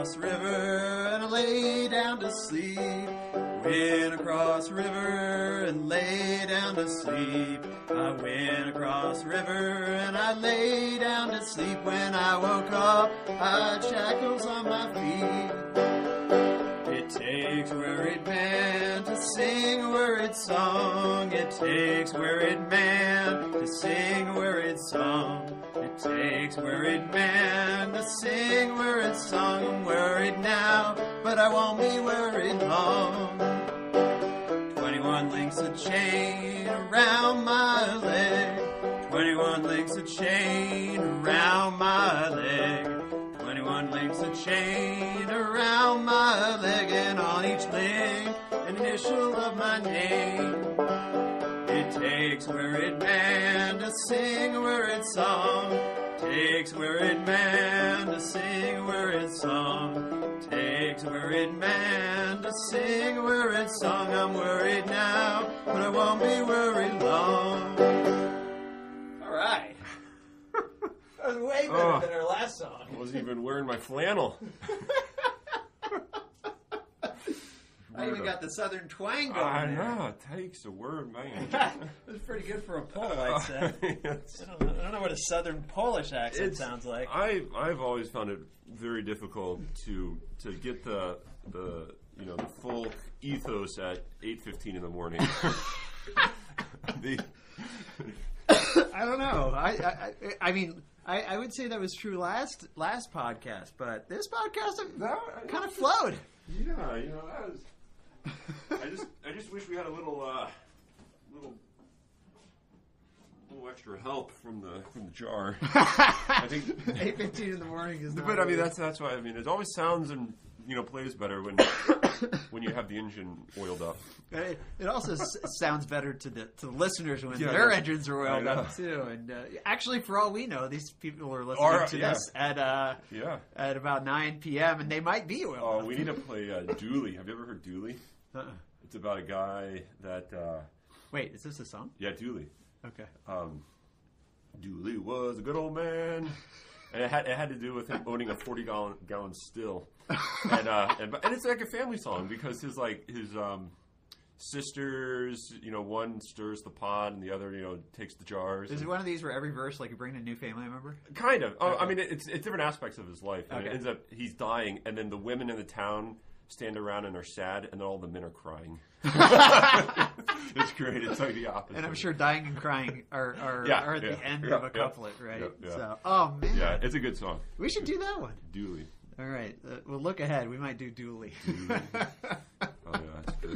Across river and I lay down to sleep. Went across river and lay down to sleep. I went across river and I lay down to sleep. When I woke up, I had shackles on my feet. It takes worried man to sing a worried song. It takes worried man to sing a worried song. It takes worried man to sing a worried song. I'm worried now, but I won't be worried long. 21 links of chain around my leg. 21 links of chain around my leg. 21 links of chain around my leg, and on each link, an initial of my name. It takes worried man to sing a worried song. Takes worried man to sing a worried song. Takes worried man to sing a worried song. I'm worried now, but I won't be worried long. All right. That was way better Oh. than our last song. I wasn't even wearing my flannel. I even got the southern twang going I there. know. It takes a word, man. it was pretty good for a Pole, I'd say. It's- I don't, I don't know what a southern Polish accent It's- sounds like. I I've always found it very difficult to to get the the you know the folk ethos at eight fifteen in the morning. the, I don't know. I I, I, I mean, I, I would say that was true last last podcast, but this podcast kind of flowed. yeah, you know that was. I just I just wish we had a little uh, little little extra help from the from the jar. I think Eight fifteen in the morning is. Not But I mean, really- that's that's why I mean, it always sounds and you know plays better when when you have the engine oiled up. It, it also s- sounds better to the to the listeners when Yeah, their yeah. engines are I oiled know. up too. And uh, actually, for all we know, these people are listening Are- to yeah. this at uh, Yeah. at about nine p.m. and they might be oiled Oh, up. we need to play uh, Dooley. Have you ever heard Dooley? Uh-uh. It's about a guy that uh, Wait, is this a song? yeah, Dooley. Okay. Um, Dooley was a good old man. And it had, it had to do with him owning a forty gallon gallon still, and uh, and, and it's like a family song because his like his um, sisters, you know, one stirs the pot and the other, you know, takes the jars. Is it one of these where every verse, like, you bring in a new family member? Kind of. Oh, I mean, it's it's different aspects of his life. And Okay. it ends up he's dying, and then the women in the town stand around and are sad, and then all the men are crying. it's great. It's like the opposite. And I'm sure dying and crying are are, Yeah, are at the end yeah, of a yeah. couplet, right? Yeah, yeah. So, oh man, Yeah, it's a good song. we should do that one. Dooley. All right, uh, we'll look ahead. We might do Dooley. Oh yeah,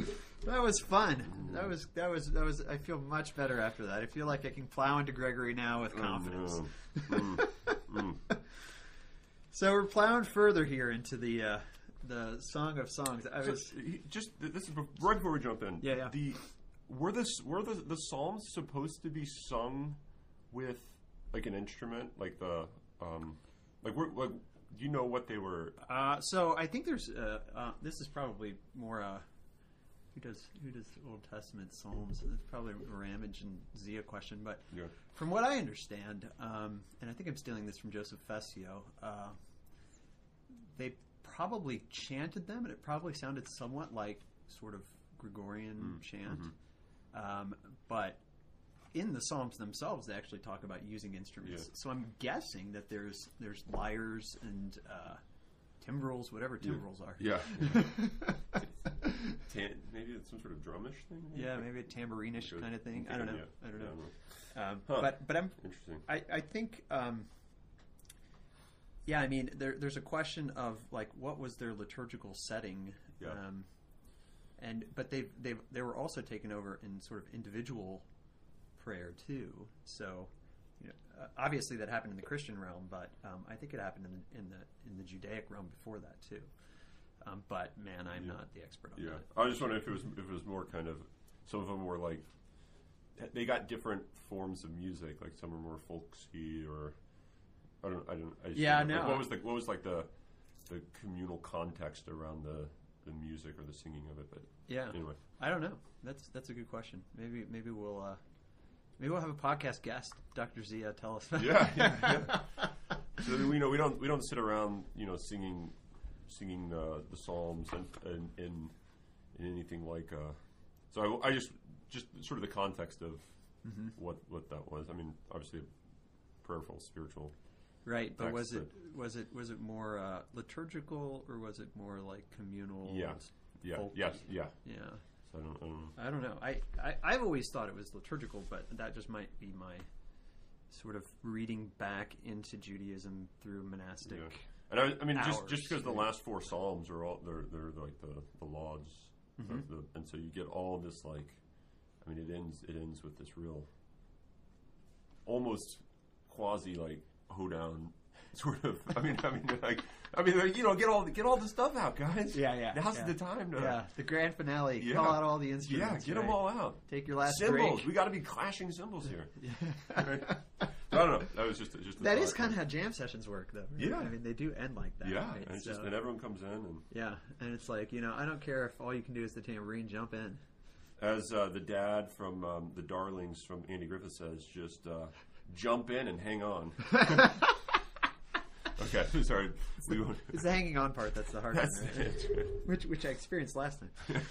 that was fun. That was that was that was. I feel much better after that. I feel like I can plow into Gregory now with confidence. Oh, no. Mm, mm. So we're plowing further here into the uh, the Song of Songs. I So, was just this is right before we jump in. Yeah, yeah. The were the were the the psalms supposed to be sung with like an instrument, like the um, like we're like do you know what they were? Uh, so I think there's uh, uh, this is probably more uh, who does who does Old Testament Psalms? It's probably a Ramage and Zia question, but Yeah. from what I understand, um, and I think I'm stealing this from Joseph Fessio, uh, they probably chanted them, and it probably sounded somewhat like sort of Gregorian chant. Um, but in the Psalms themselves, they actually talk about using instruments. Yeah. So I'm guessing that there's there's lyres and uh, timbrels, whatever timbrels are. Yeah. Tan- maybe it's some sort of drumish thing. Yeah, maybe a tambourine-ish Good. kind of thing. I don't know. yeah. I don't Yeah, know. Um, Huh. But but I'm Interesting. I, I think um, yeah I mean there, there's a question of like what was their liturgical setting Yeah. um, and but they they they were also taken over in sort of individual prayer too so you know, uh, obviously that happened in the Christian realm but um, I think it happened in the, in the in the Judaic realm before that too um, but man I'm Yeah. not the expert on Yeah, that I was just wondering if it was if it was more kind of some of them were like they got different forms of music, like some are more folksy or I don't I don't I just Yeah. Like, no. what was the what was like the the communal context around the the music or the singing of it? But yeah anyway, I don't know. That's that's a good question. Maybe maybe we'll uh, maybe we'll have a podcast guest, Dr. Zia, tell us. Yeah, yeah, So we know we don't we don't sit around you know singing singing uh, the psalms and and in in anything like. Uh, so I, I just just sort of the context of Mm-hmm. what what that was. I mean, obviously, prayerful, spiritual. Right, but was it was it was it more uh, liturgical or was it more like communal? Yeah. Yeah. Yes. Yeah. Yeah. I don't. I don't know. I don't know. I, I I've always thought it was liturgical, but that just might be my sort of reading back into Judaism through monastic. Yeah. And I, I mean, just Hours, just because the last four psalms are all they're they're like the the lauds, Mm-hmm. the, and so you get all this like, I mean, it ends it ends with this real, almost quasi like hoedown sort of. I mean, I mean, like, I mean, like, you know, get all the, get all the stuff out, guys. Yeah, yeah, Now's yeah. the time to. Yeah, the grand finale. Yeah. Call out all the instruments. Yeah, get them all out. Take your last Cymbals. break. We got to be clashing cymbals here. Right? I don't know. That was just just That is kind of how jam sessions work, though. right? Yeah. I mean, they do end like that. yeah. right? And it's just So- and everyone comes in and yeah, and it's like you know, I don't care if all you can do is the tambourine jump in. as uh, the dad from um, the Darlings from Andy Griffith says, just uh, jump in and hang on. okay, sorry. We won't. It's the hanging on part that's the hard That's one, right? it. which which I experienced last time.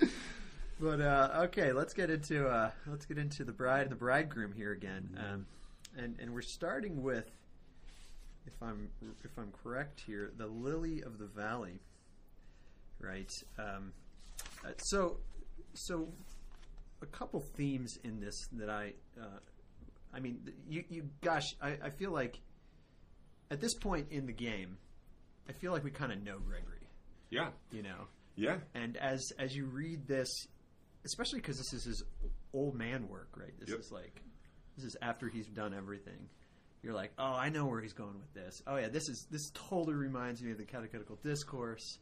but uh, okay, let's get into uh, let's get into the bride and the bridegroom here again, um, and and we're starting with, if I'm if I'm correct here, the lily of the valley, right? Um, uh, so so a couple themes in this that I. Uh, I mean, you, you, gosh, I, I feel like at this point in the game, I feel like we kind of know Gregory, Yeah, you know. yeah, And as as you read this, especially because this is his old man work, right? This Yep. is like this is after he's done everything. You're like, oh, I know where he's going with this. Oh yeah, this is this totally reminds me of the catechetical discourse.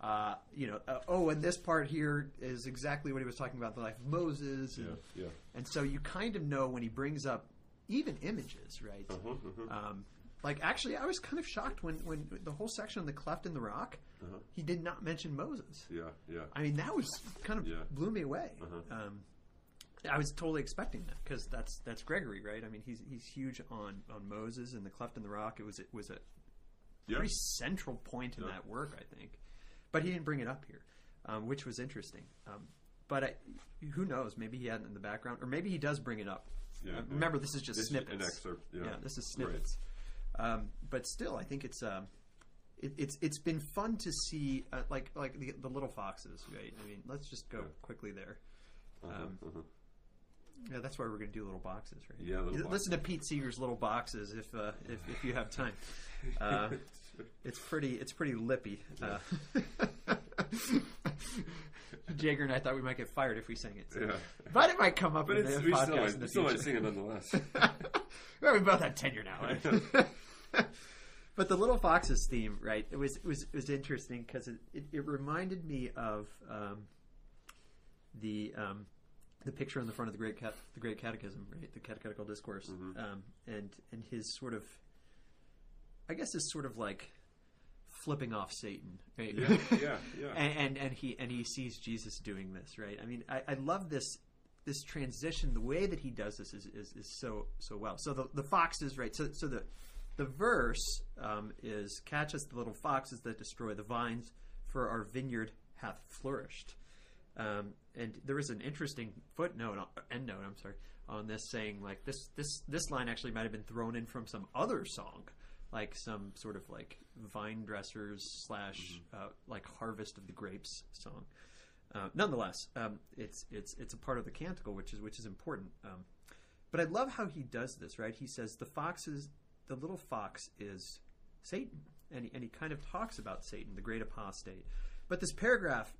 Uh, you know, uh, oh, and this part here is exactly what he was talking about the life of Moses. yeah, And, yeah. and so you kind of know when he brings up even images, right? Uh-huh, uh-huh. Um, like actually, I was kind of shocked when when the whole section on the cleft in the rock, Uh-huh. he did not mention Moses. Yeah, yeah. I mean, that was kind of Yeah. blew me away. Uh-huh. Um, I was totally expecting that because that's that's Gregory, right? I mean, he's he's huge on on Moses and the cleft in the rock. It was it was a Yeah. central point in Yeah. that work, I think. But he didn't bring it up here, um, which was interesting. Um, but I, who knows? Maybe he had it in the background, or maybe he does bring it up. Yeah, Uh, yeah. remember, this is just This is snippets. an excerpt, yeah. this is Right. Um, but still, I think it's um, it, it's it's been fun to see uh, like like the, the little foxes, right? I mean, let's just go Yeah. quickly there. Uh-huh, Um, uh-huh. Yeah, that's why we're going to do little boxes, right? Yeah, little boxes. Listen to Pete Seeger's little boxes if uh, if, if you have time. Uh, it's pretty it's pretty lippy. Uh, Jagger and I thought we might get fired if we sang it, Yeah. but it might come up But in the we podcast still, in might, the still might sing it nonetheless. well, we both have tenure now. Right? But the Little Foxes theme, right? It was it was it was interesting because it, it, it reminded me of um, the um, the picture on the front of the great cat, the Great Catechism, right? The Catechetical Discourse, um, and and his sort of, I guess, his sort of like flipping off Satan, right? yeah, yeah, yeah. and, and and he and he sees Jesus doing this, right? I mean, I, I love this this transition. The way that he does this is, is, is so so well. So the the foxes, right? So so the the verse um, is catch us the little foxes that destroy the vines, for our vineyard hath flourished. Um, and there is an interesting footnote, end note, I'm sorry, on this saying like this this this line actually might have been thrown in from some other song, like some sort of like vine dressers slash uh, like harvest of the grapes song. Uh, nonetheless, um, it's it's it's a part of the canticle, which is which is important. Um, but I love how he does this. Right? He says the fox is the little fox is Satan, and he, and he kind of talks about Satan, the great apostate. But this paragraph,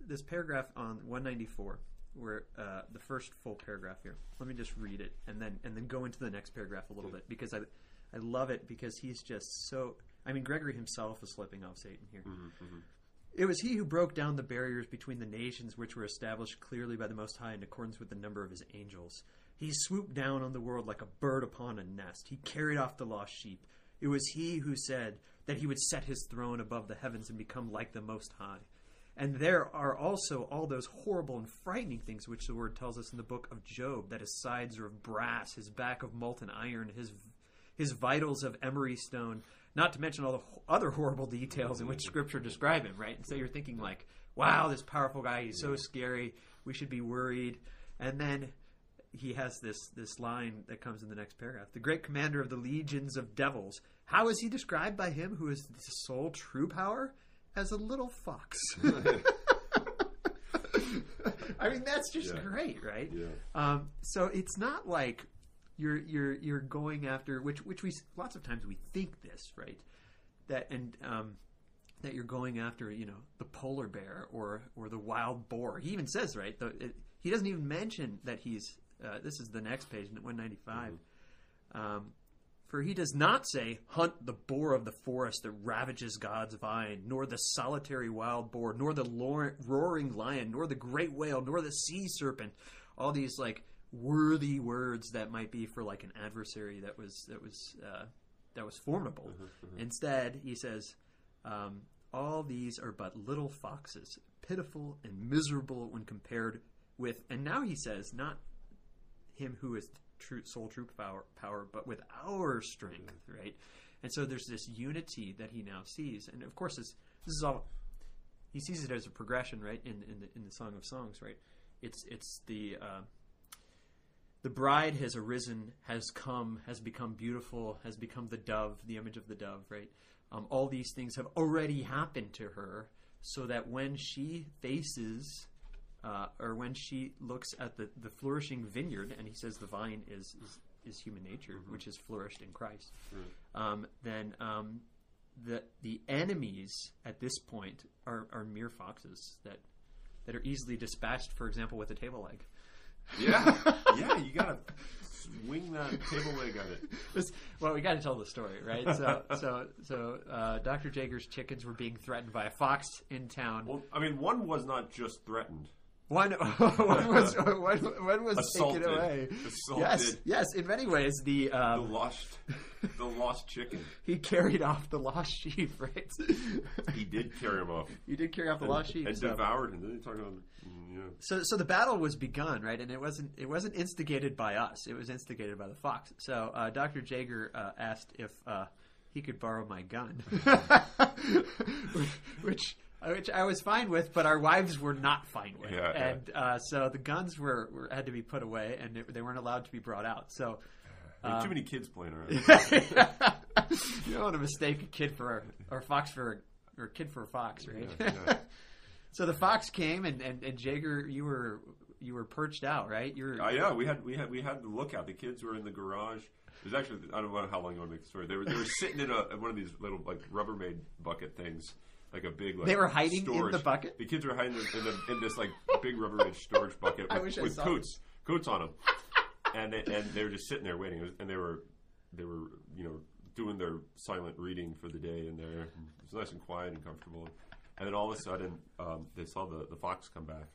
this paragraph on 194, where uh, the first full paragraph here. Let me just read it, and then and then go into the next paragraph a little bit because I I love it because he's just so. I mean, Gregory himself is slipping off Satan here. It was he who broke down the barriers between the nations which were established clearly by the Most High in accordance with the number of his angels. He swooped down on the world like a bird upon a nest. He carried off the lost sheep. It was he who said that he would set his throne above the heavens and become like the Most High. And there are also all those horrible and frightening things which the word tells us in the book of Job that his sides are of brass, his back of molten iron, his his vitals of emery stone. Not to mention all the other horrible details in which Scripture describe him, right? And so you're thinking like, "Wow, this powerful guy, he's so scary. We should be worried." And then he has this this line that comes in the next paragraph. The great commander of the legions of devils. How is he described by him who is the sole true power? As a little fox. I mean, that's just Yeah. great, right? Yeah. Um, so it's not like you're you're you're going after which which we lots of times we think this right that and um, that you're going after you know the polar bear or or the wild boar. He even says right the, it, he doesn't even mention that he's uh, this is the next page 195. Um, for he does not say, Hunt the boar of the forest that ravages God's vine, nor the solitary wild boar, nor the roaring lion, nor the great whale, nor the sea serpent. All these like worthy words that might be for like an adversary that was that was uh, that was formidable. Instead, he says, um, all these are but little foxes, pitiful and miserable when compared with. And now he says, not him who is true soul true power, power but with our strength right? And so there's this unity that he now sees and of course this, this is all he sees it as a progression right in in the, in the song of songs right? It's it's the uh, the bride has arisen has come has become beautiful has become the dove the image of the dove right? Um, all these things have already happened to her so that when she faces uh, or when she looks at the, the flourishing vineyard, and he says the vine is is, is human nature, which has flourished in Christ, um, then um, the the enemies at this point are, are mere foxes that that are easily dispatched. For example, with a table leg. Yeah, yeah, you gotta swing that table leg at it. Well, we got to tell the story, right? So, so, so, uh, Dr. Jager's chickens were being threatened by a fox in town. Well, I mean, one was not just threatened. One, one was one, one was Assaulted. taken away. Assaulted. Yes, yes. In many ways, the, The um, lost, the lost chicken. he carried off the lost sheep, right? He did carry him off. he did carry off the lost sheep. and so. devoured him. Then he talking about, mm, yeah. so so the battle was begun right and it wasn't it wasn't instigated by us it was instigated by the fox so uh, dr jager uh, asked if uh, he could borrow my gun which which I was fine with, but our wives were not fine with, Yeah, yeah. and uh, so the guns were, were had to be put away, and it, they weren't allowed to be brought out. So There were Um, too many kids playing around. you don't want to mistake a kid for a, or a fox for a, or a kid for a fox, right? Yeah, yeah. so the fox came, and, and, and Jager, you were you were perched out, right? You were Uh, yeah, we had we had we had the lookout. The kids were in the garage. It was actually I don't know how long you want to make the story. They were they were sitting in a in one of these little like Rubbermaid bucket things, like a big like They were hiding in storage. the bucket? The kids were hiding in, in, the, in this like big Rubbermaid storage bucket with, with coats coats on them, and they, and they were just sitting there waiting. Was- And they were they were you know doing their silent reading for the day in there. It was nice and quiet and comfortable. And then all of a sudden, um, they saw the, the fox come back.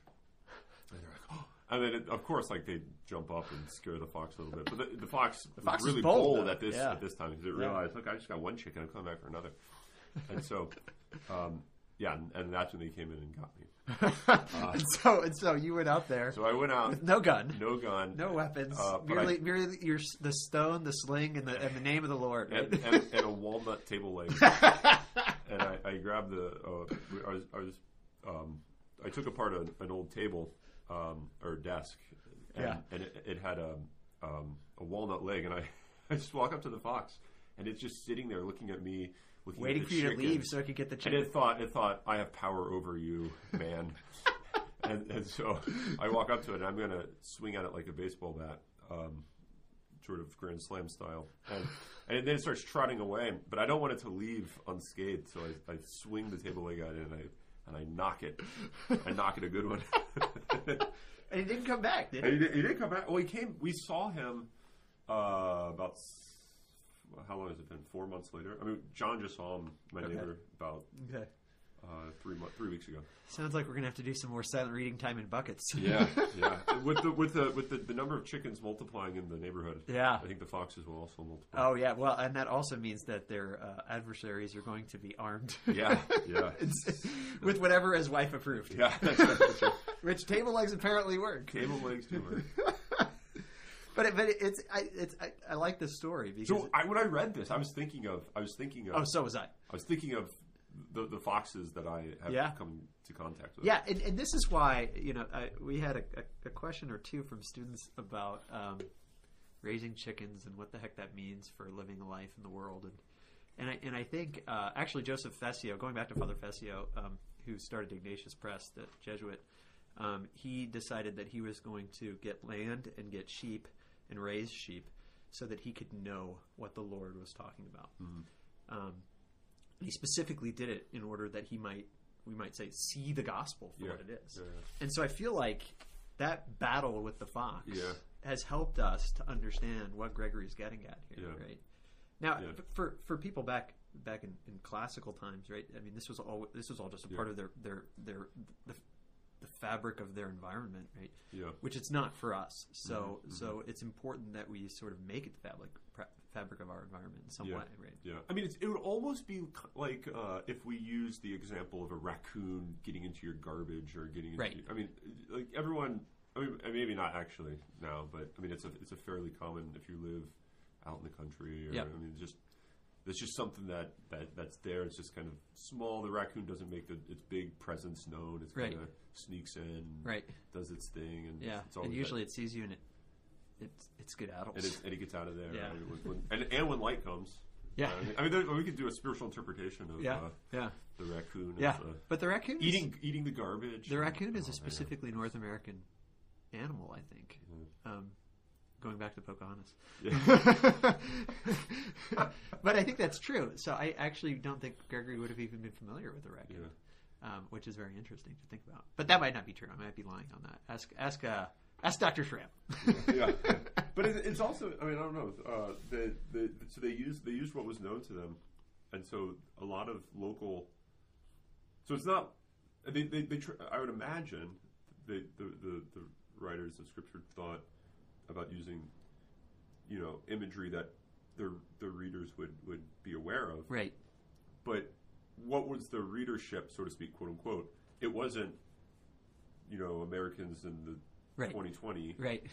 And they're like, oh. And then, it, of course, like they jump up and scare the fox a little bit. But the, the fox was fox really bold, bold, at this Yeah. at this time because it Yeah. realized, look, I just got one chicken. I'm coming back for another. And so, um, yeah, and, and that's when they came in and got me. and so and so you went out there So I went out, with no gun, no gun, no weapons, Uh, merely I- merely your the stone, the sling, and the and the name of the Lord. Right? and, and, and a walnut table leg. and I, I grabbed the. Uh, I was. I, was um, I took apart an, an old table um, or desk, and, Yeah. and it, it had a um, a walnut leg, and I, I just walk up to the fox, and it's just sitting there looking at me, Waiting for you to leave so I could get the And chicken. it thought, it thought, I have power over you, man. and, and so I walk up to it, and I'm going to swing at it like a baseball bat, um, sort of Grand Slam style. And, and then it starts trotting away, but I don't want it to leave unscathed, so I, I swing the table leg at it, and I and I knock it. I knock it a good one. and he didn't come back, did he? he, did, he didn't come back. Well, he came. We saw him uh, about. S- How long has it been? Four months later. I mean, John just saw him, my Okay. neighbor, about Okay. uh, three months, three weeks ago. Sounds like we're gonna have to do some more silent reading time in buckets. Yeah, yeah. With the with the with the, the number of chickens multiplying in the neighborhood. Yeah. I think the foxes will also multiply. Oh yeah, well, and that also means that their uh, adversaries are going to be armed. Yeah, yeah. It's- with whatever his wife approved. Yeah, that's right. That's right. Which table legs apparently work. Table legs do work. But it, but it, it's I it's I, I like this story because So I, when I read this, I was thinking of I was thinking of oh so was I. I was thinking of the, the foxes that I have Yeah. come to contact with. Yeah, and, and this is why you know I, we had a, a, a question or two from students about um, raising chickens and what the heck that means for living a life in the world, and and I and I think uh, actually Joseph Fessio, going back to Father Fessio, um, who started Ignatius Press, the Jesuit, um, he decided that he was going to get land and get sheep and raise sheep so that he could know what the Lord was talking about. Um, he specifically did it in order that he might we might say see the gospel for Yeah. what it is. Yeah. And so I feel like that battle with the fox Yeah. has helped us to understand what Gregory's getting at here, right? Now, for for people back back in, in classical times, right? I mean, this was all this was all just a part of their their their the, the fabric of their environment, right? Yeah. Which it's not for us. So Mhm, so it's important that we sort of make it the fabric pra- fabric of our environment in some Yeah. way, right? Yeah, I mean, it's, it would almost be like uh, if we use the example of a raccoon getting into your garbage or getting into. Right. I mean, like everyone. I mean, maybe not actually now, but I mean, it's a it's a fairly common if you live out in the country. Or, Yep. I mean, just it's just something that, that that's there. It's just kind of small. The raccoon doesn't make the, its big presence known. It's Right. kind of sneaks in, Right. does its thing, and Yeah. it's always And that- usually it sees you and it it's it's good adults. and, it, and it gets out of there. Yeah. right? When- when- and, and when light comes. Yeah. Uh, I mean, there, we could do a spiritual interpretation of yeah. uh, yeah. the raccoon. Yeah. as, uh, But the raccoon is- eating eating the garbage. The raccoon is a specifically North American animal, I think. Um, going back to Pocahontas. Yeah. but I think that's true. So I actually don't think Gregory would have even been familiar with the raccoon, um, which is very interesting to think about. But that might not be true. I might be lying on that. Ask ask uh, ask Doctor Schramm. yeah, but it, it's also. I mean, I don't know. Uh, the, the so they used they used what was known to them, and so a lot of local. So it's not. They they, they tr- I would imagine the, the the the writers of scripture thought about using, you know, imagery that their their readers would would be aware of. right. but what was the readership, so to speak, quote unquote? It wasn't, you know, Americans in the Right. 2020. Right.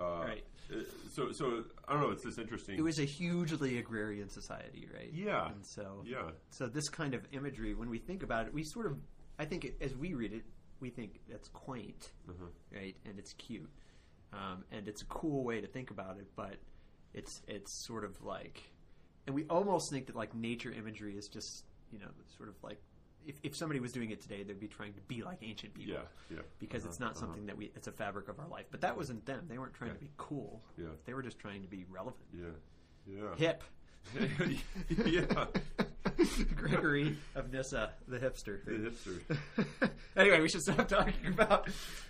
Uh, Right. uh, So, so I don't know. It's this interesting. It was a hugely agrarian society, right? Yeah. And so yeah, so this kind of imagery, when we think about it, we sort of, I think, it, as we read it, we think that's quaint, Uh-huh. right, and it's cute, um, and it's a cool way to think about it. But it's it's sort of like, and we almost think that like nature imagery is just you know sort of like if, if somebody was doing it today, they'd be trying to be like ancient people. yeah, yeah. Because it's Uh-huh, not uh-huh. something that we, it's a fabric of our life. But that wasn't them. They weren't trying to be cool. Yeah. They were just trying to be relevant. Yeah, yeah. Hip. yeah. Gregory of Nyssa, the hipster. The hipster. anyway, we should stop talking about.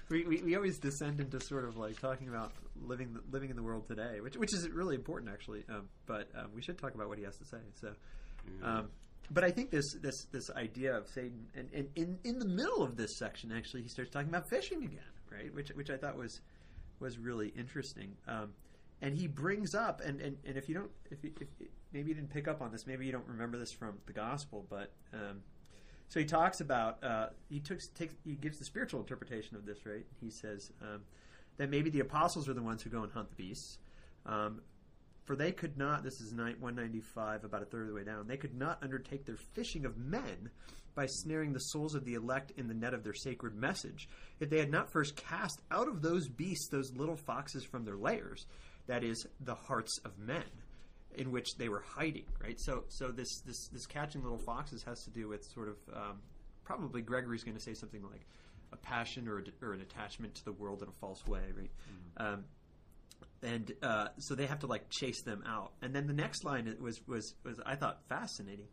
We, we, we always descend into sort of like talking about living the, living in the world today, which which is really important actually. Um, but um, we should talk about what he has to say. So, um, but I think this this this idea of Satan, and, and in in the middle of this section, actually, he starts talking about fishing again, right? Which which I thought was was really interesting. Um, and he brings up, and, and, and if you don't, if, you- if maybe you didn't pick up on this, maybe you don't remember this from the gospel, but um, so he talks about uh, he took takes he gives the spiritual interpretation of this, right? He says um, that maybe the apostles are the ones who go and hunt the beasts, um, for they could not. This is one ninety five, about a third of the way down. They could not undertake their fishing of men by snaring the souls of the elect in the net of their sacred message if they had not first cast out of those beasts those little foxes from their lairs, that is, the hearts of men in which they were hiding, right? So, so this this this catching little foxes has to do with sort of um, probably Gregory's going to say something like a passion or a, or an attachment to the world in a false way, right? Um, and uh, so they have to like chase them out. And then the next line it was was was I thought fascinating.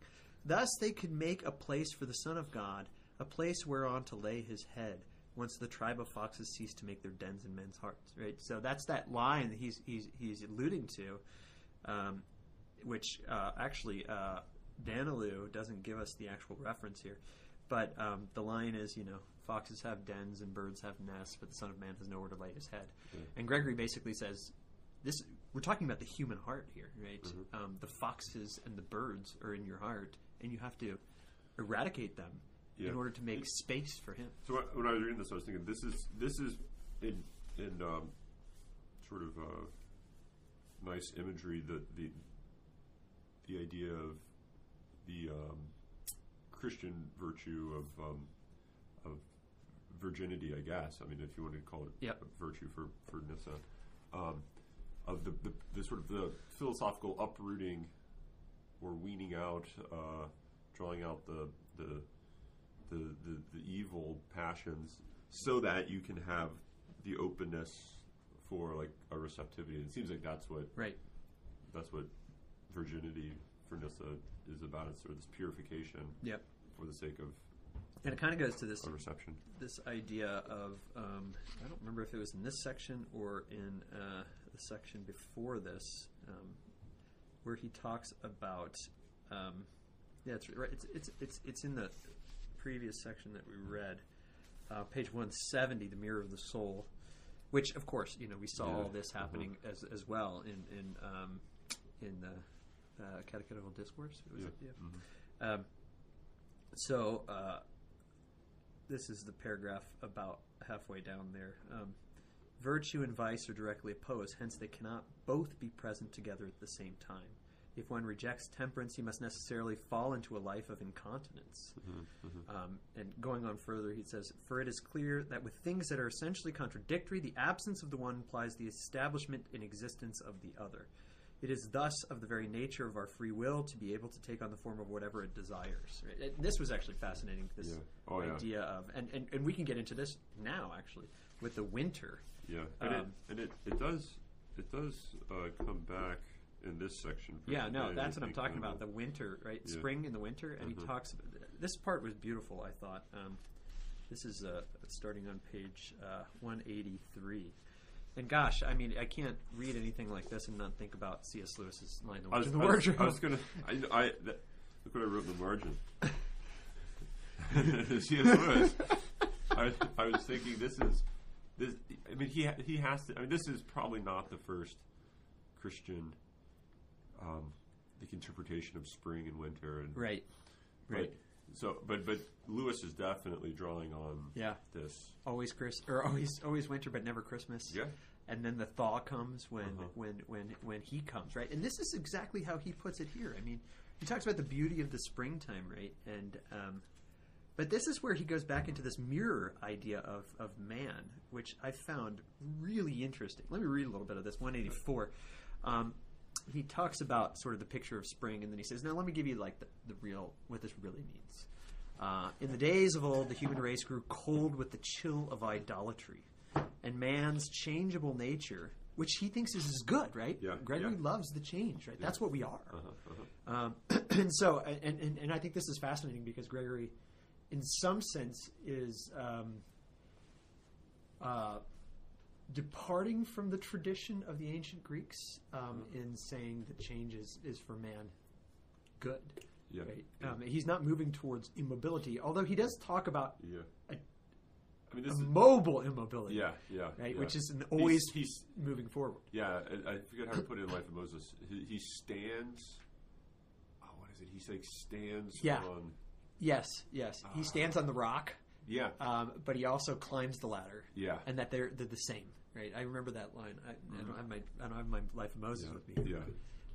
Thus they could make a place for the Son of God, a place whereon to lay his head. Once the tribe of foxes cease to make their dens in men's hearts, right? So that's that line that he's he's he's alluding to, um, which uh, actually uh, Daniélou doesn't give us the actual reference here, but um, the line is you know foxes have dens and birds have nests, but the Son of Man has nowhere to lay his head. And Gregory basically says this: we're talking about the human heart here, right? Um, the foxes and the birds are in your heart, and you have to eradicate them Yeah. in order to make space for him. So when- when I was reading this, I was thinking this is this is in in um, sort of uh, nice imagery. that the the idea of the um, Christian virtue of um, of virginity, I guess. I mean, if you wanted to call it Yep. virtue for for Nyssa, um, of the, the the sort of the philosophical uprooting or weaning out, uh, drawing out the the the, the, the evil passions so that you can have the openness for like a receptivity. And It seems like that's what Right. that's what virginity for Nyssa is about. It's sort of this purification Yep. for the sake of And it kind of goes to this reception. this idea of um, I don't remember if it was in this section or in uh, the section before this, um, where he talks about um, yeah, it's right. It's, it's it's it's in the previous section that we read, uh, page one seventy, the mirror of the soul, which of course you know we saw Yeah. all this happening as as well in in um, in the uh, catechetical discourse. Was Yeah. it? Yeah. Um, so uh, this is the paragraph about halfway down there. Um, Virtue and vice are directly opposed, hence they cannot both be present together at the same time. If one rejects temperance, he must necessarily fall into a life of incontinence. Um, and going on further, he says, For it is clear that with things that are essentially contradictory, the absence of the one implies the establishment in existence of the other. It is thus of the very nature of our free will to be able to take on the form of whatever it desires. Right? This was actually fascinating. This Yeah. Oh, yeah. idea of, and, and, and we can get into this now actually with the winter. Yeah, and, it, Um, and it, it does it does uh, come back in this section. Yeah, no, that's what I'm talking uh, about. The winter, right? Yeah. Spring and the winter, and Mhm. he talks. This part was beautiful. I thought. Um, this is uh, starting on page uh, 183. And gosh, I mean, I can't read anything like this and not think about C.S. Lewis's line the I was, in the I was. I was gonna. I, I that, look what I wrote in the margin. C.S. Lewis. I, was- I was thinking this is this. I mean, he he has to. I mean, this is probably not the first Christian um, like interpretation of spring and winter and right, but- right. So, but but Lewis is definitely drawing on Yeah, this. always Chris or always always winter, but never Christmas. Yeah. and then the thaw comes when Uh-huh. when when when he comes right and this is exactly how he puts it here i mean he talks about the beauty of the springtime right and um, but this is where he goes back into this mirror idea of, of man which i found really interesting let me read a little bit of this 184 um, he talks about sort of the picture of spring and then he says now let me give you like the, the real what this really means uh, in the days of old the human race grew cold with the chill of idolatry and man's changeable nature, which he thinks is, is good, right? Yeah, Gregory yeah. loves the change, right? That's what we are. Uh-huh, uh-huh. Um, and so, and, and, and I think this is fascinating because Gregory, in some sense, is um, uh, departing from the tradition of the ancient Greeks um, in saying that change is, is for man good. Yeah. Right? Um, he's not moving towards immobility, although he does talk about yeah. a- I mean, this mobile immobility. yeah, yeah, Right, yeah. which is an always he's, he's moving forward. yeah. I, I forget how to put it in Life of Moses. He, he stands. Oh, what is it? He like stands Yeah. on. Yes, yes. He stands on the rock, Yeah, um, but he also climbs the ladder, yeah, and that they're they're the same. Right? I remember that line. I, I don't have my I don't have my Life of Moses Yeah, with me, yeah.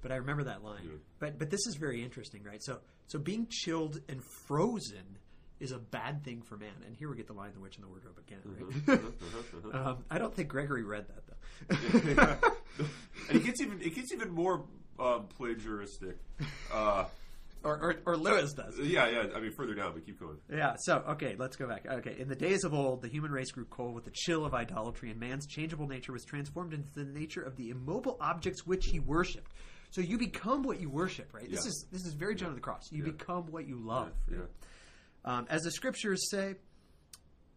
but I remember that line. Yeah. But but this is very interesting, right? So so being chilled and frozen is a bad thing for man. And here we get the line, "The Witch in the Wardrobe" again. Right? Uh-huh, uh-huh. um, I don't think Gregory read that though. and it gets even it gets even more um, plagiaristic. Uh, or, or or Lewis does. yeah, yeah. I mean, further down, but keep going. Yeah, so, okay, let's go back. Okay, in the days of old, the human race grew cold with the chill of idolatry, and man's changeable nature was transformed into the nature of the immobile objects which he worshipped. So you become what you worship, right? This is this is very John of the Cross. You Yeah. become what you love. Yeah? Um, as the scriptures say,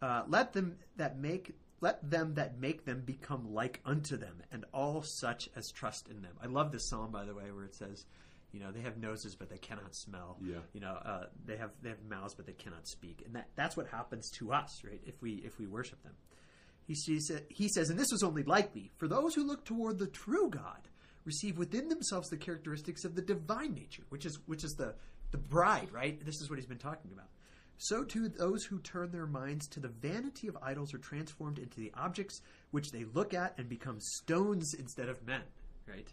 uh, let them that make let them that make them become like unto them, and all such as trust in them. I love this psalm, by the way, where it says, you know, they have noses but they cannot smell. Yeah. You know, uh, they have they have mouths but they cannot speak, and that that's what happens to us, right? If we if we worship them. He sees he says, and this was only likely for those who look toward the true God, receive within themselves the characteristics of the divine nature, which is which is the the bride, right? This is what he's been talking about. So too those who turn their minds to the vanity of idols are transformed into the objects which they look at and become stones instead of men. right?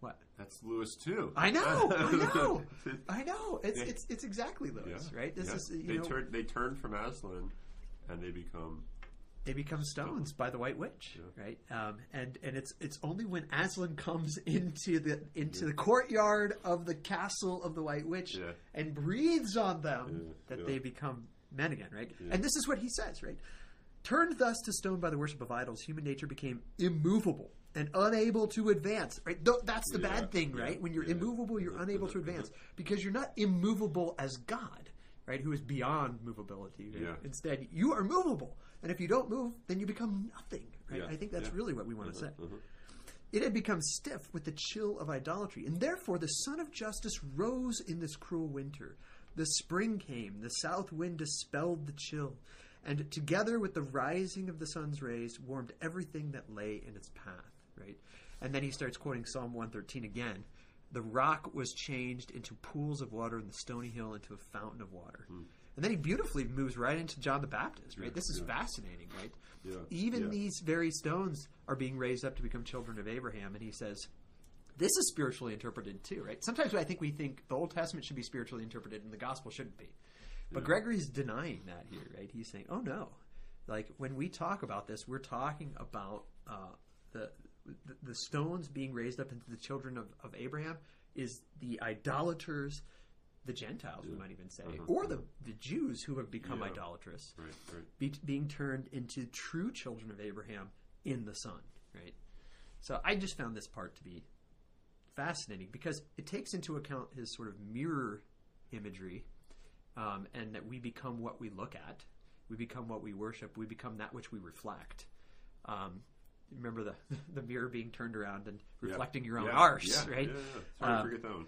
What? That's Lewis too. I know, I know, I know. It's Yeah. it's it's exactly Lewis, right? This yeah. is you they know turn they turn from Aslan, and they become they become stones by the White Witch, Yeah. right? Um, and and it's it's only when Aslan comes into the into the courtyard of the castle of the White Witch Yeah. and breathes on them Yeah, that yeah. they become men again, right? Yeah. And this is what he says, right? Turned thus to stone by the worship of idols, human nature became immovable and unable to advance. Right? Th- That's the Yeah, bad thing, yeah, right? When you're yeah. immovable, you're Uh-huh, unable to uh-huh, advance because you're not immovable as God, right? Who is beyond movability. right? Yeah. Instead, you are movable, and if you don't move, then you become nothing. Right? Yeah, I think that's really what we want to say. uh-huh. It had become stiff with the chill of idolatry, and therefore the Sun of Justice rose in this cruel winter. The spring came, the south wind dispelled the chill, and together with the rising of the sun's rays, warmed everything that lay in its path. Right, and then he starts quoting Psalm one thirteen again. The rock was changed into pools of water, and the stony hill into a fountain of water. Hmm. And then he beautifully moves right into John the Baptist. Right, Yeah, this is yeah. fascinating. Right, Yeah, even these very stones are being raised up to become children of Abraham. And he says, this is spiritually interpreted too, right? Sometimes I think we think the Old Testament should be spiritually interpreted and the gospel shouldn't be. But Gregory's denying that here, right? He's saying, oh no. Like when we talk about this, we're talking about uh, the, the the stones being raised up into the children of, of Abraham is the idolaters, the Gentiles, we might even say, Uh-huh, or the, the Jews who have become Yeah. idolatrous Right, right. be, being turned into true children of Abraham in the Son, right? So I just found this part to be fascinating because it takes into account his sort of mirror imagery, um, and that we become what we look at, we become what we worship, we become that which we reflect. Um, remember the the mirror being turned around and Yeah. reflecting your own yeah, arse, yeah, right? Yeah, yeah. It's hard Um, to forget that one.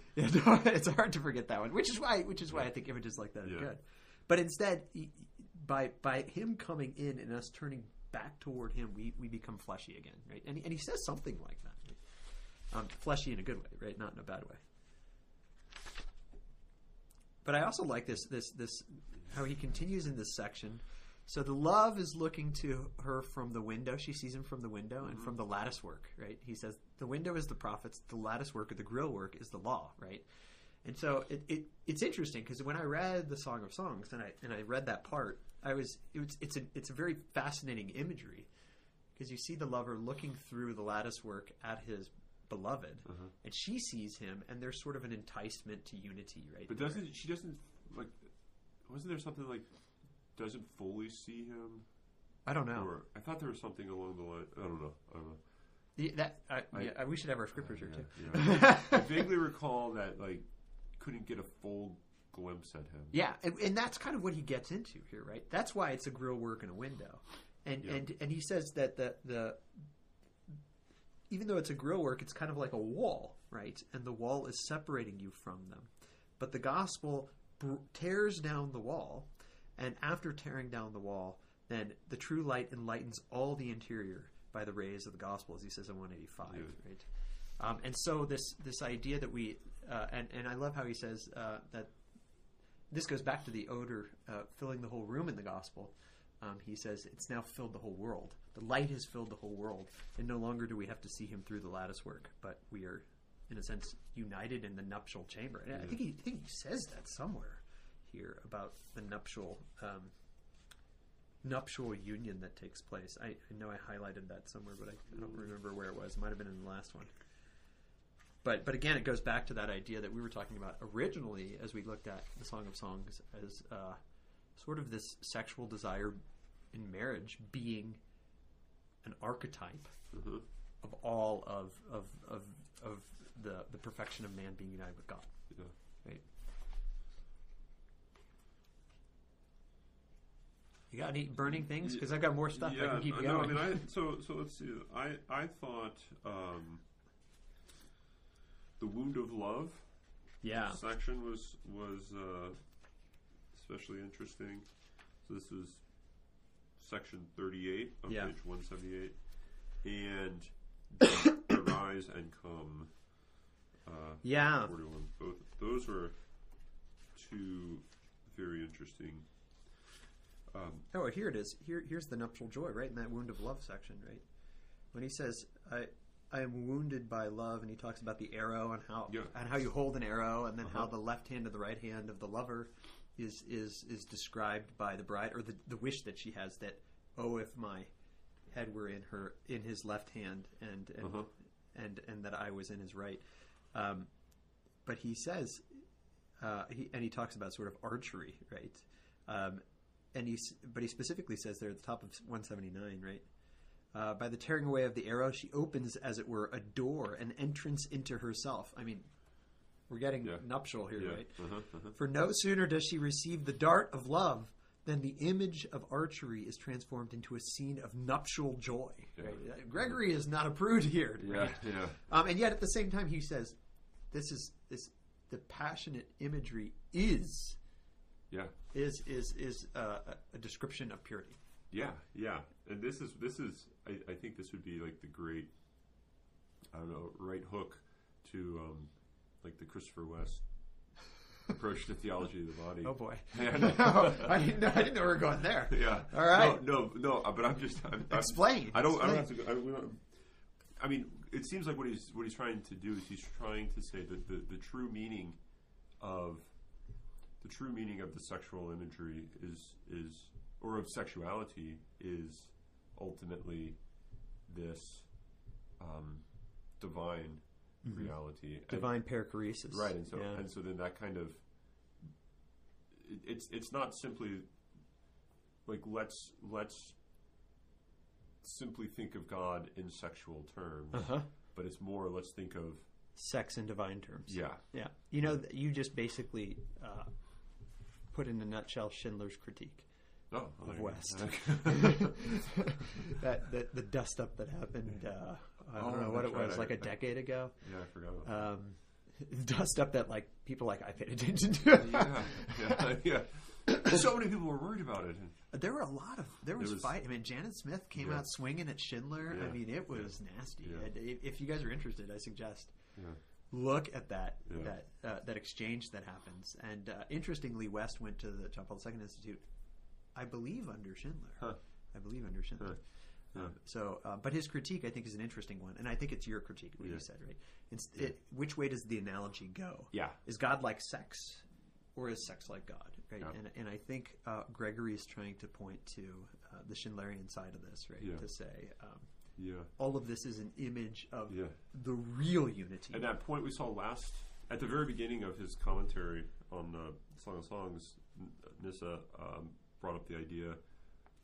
Yeah, it's hard to forget that one, which is why which is why I think images like that are Yeah. good. But instead, by by him coming in and us turning back toward him, we, we become fleshy again, right? And he, and he says something like that, right? um, fleshy in a good way, right? Not in a bad way. But I also like this this this how he continues in this section. So the love is looking to her from the window. She sees him from the window and from mm-hmm. the lattice work, right? He says the window is the prophets, the lattice work or the grill work is the law, right? And so it, it it's interesting because when I read the Song of Songs and I and I read that part, I was it was it's a it's a very fascinating imagery because you see the lover looking through the lattice work at his beloved, Uh-huh. and she sees him, and there's sort of an enticement to unity, right? But doesn't she doesn't like? Wasn't there something like doesn't fully see him? I don't know. Or I thought there was something along the line. I don't know. I don't know. Yeah, that I, I- yeah, we should have our scriptures here too. Yeah, yeah. I vaguely recall that like couldn't get a full glimpse at him. Yeah, and, and that's kind of what he gets into here, right? That's why it's a grill work in a window, and Yeah. and and he says that the the even though it's a grill work, it's kind of like a wall, right? And the wall is separating you from them, but the gospel br- tears down the wall, and after tearing down the wall, then the true light enlightens all the interior by the rays of the gospel, as he says in 185, Yeah. right? Um, and so this this idea that we uh, and and I love how he says uh, that this goes back to the odor uh, filling the whole room in the gospel. Um, he says it's now filled the whole world. The light has filled the whole world, and no longer do we have to see him through the lattice work, but we are, in a sense, united in the nuptial chamber. And I think he I think he says that somewhere here about the nuptial um, nuptial union that takes place. I, I know I highlighted that somewhere, but I, I don't remember where it was. It might have been in the last one. But but again, it goes back to that idea that we were talking about originally as we looked at the Song of Songs as uh, sort of this sexual desire in marriage being an archetype Mhm. of all of of of, of the the perfection of man being united with God. Yeah. Right. You got any burning things? Because I've got more stuff I can keep I going. know, I mean, I, so so let's see. I I thought um, the wound of love yeah. section was was uh, especially interesting. So this is section thirty-eight of Yeah. page one seventy-eight, and arise and come. Uh, Yeah. forty-one. Both those were two very interesting. Um, Oh, here it is. Here, here's the nuptial joy, right in that wound of love section, right? When he says, "I, I am wounded by love, and he talks about the arrow and how Yeah. and how you hold an arrow, and then how Uh-huh. the left hand and the right hand of the lover is is is described by the bride, or the the wish that she has that oh, if my head were in her in his left hand, and and Uh-huh. and, and that I was in his right. Um, but he says, uh, he, and he talks about sort of archery, right? Um, and he's, but he specifically says there at the top of 179, right? Uh, by the tearing away of the arrow, she opens, as it were, a door, an entrance into herself. I mean, we're getting Yeah. nuptial here, Yeah. right? Uh-huh, uh-huh. For no sooner does she receive the dart of love than the image of archery is transformed into a scene of nuptial joy. Right? Gregory is not a prude here. Right? yeah. Um, and yet at the same time, he says, "This is this the passionate imagery is Yeah. is is is uh, a, a description of purity." Yeah, yeah, and this is this is I, I think this would be like the great I don't know right hook to um, like the Christopher West approach to theology of the body. Oh boy, Yeah. no, I didn't know. I didn't know we were going there. Yeah. All right. No, no, no. uh, But I'm just I'm, I'm- Explain. I don't. I don't have to. Go, I, we don't, I mean, it seems like what he's what he's trying to do is he's trying to say that the, the true meaning of the true meaning of the sexual imagery is is or of sexuality is ultimately this um, divine reality. Mm-hmm. Divine perichoresis, right and so Yeah. and so then that kind of it- it's it's not simply like let's let's simply think of god in sexual terms Uh-huh. but it's more let's think of sex in divine terms. yeah Yeah, you know, th- you just basically uh, put in a nutshell Schindler's critique oh of. West. Okay. that, that the dust up that happened. Uh, I don't Oh, know what it that's right. was, like a decade ago. yeah i forgot about Um, dust up that like people like I paid attention to. yeah yeah yeah so many people were worried about it There were a lot of there was, was- fight. I mean, Janet Smith came Yeah. out swinging at Schindler. I mean, it was nasty. Yeah. If you guys are interested, I suggest yeah look at that Yeah. that uh, that exchange that happens. And uh, interestingly, West went to the John Paul II Institute, I believe, under Schindler. Huh. I believe under Schindler. Huh. Um, so, uh, but his critique, I think, is an interesting one, and I think it's your critique. What you said, right? It's, it, which way does the analogy go? yeah Is God like sex, or is sex like God? Right? And, and I think uh, Gregory is trying to point to uh, the Schindlerian side of this, right? To say um, yeah all of this is an image of yeah the real unity. At that point we saw last, at the very beginning of his commentary on uh, Song of Songs, Nyssa um, brought up the idea.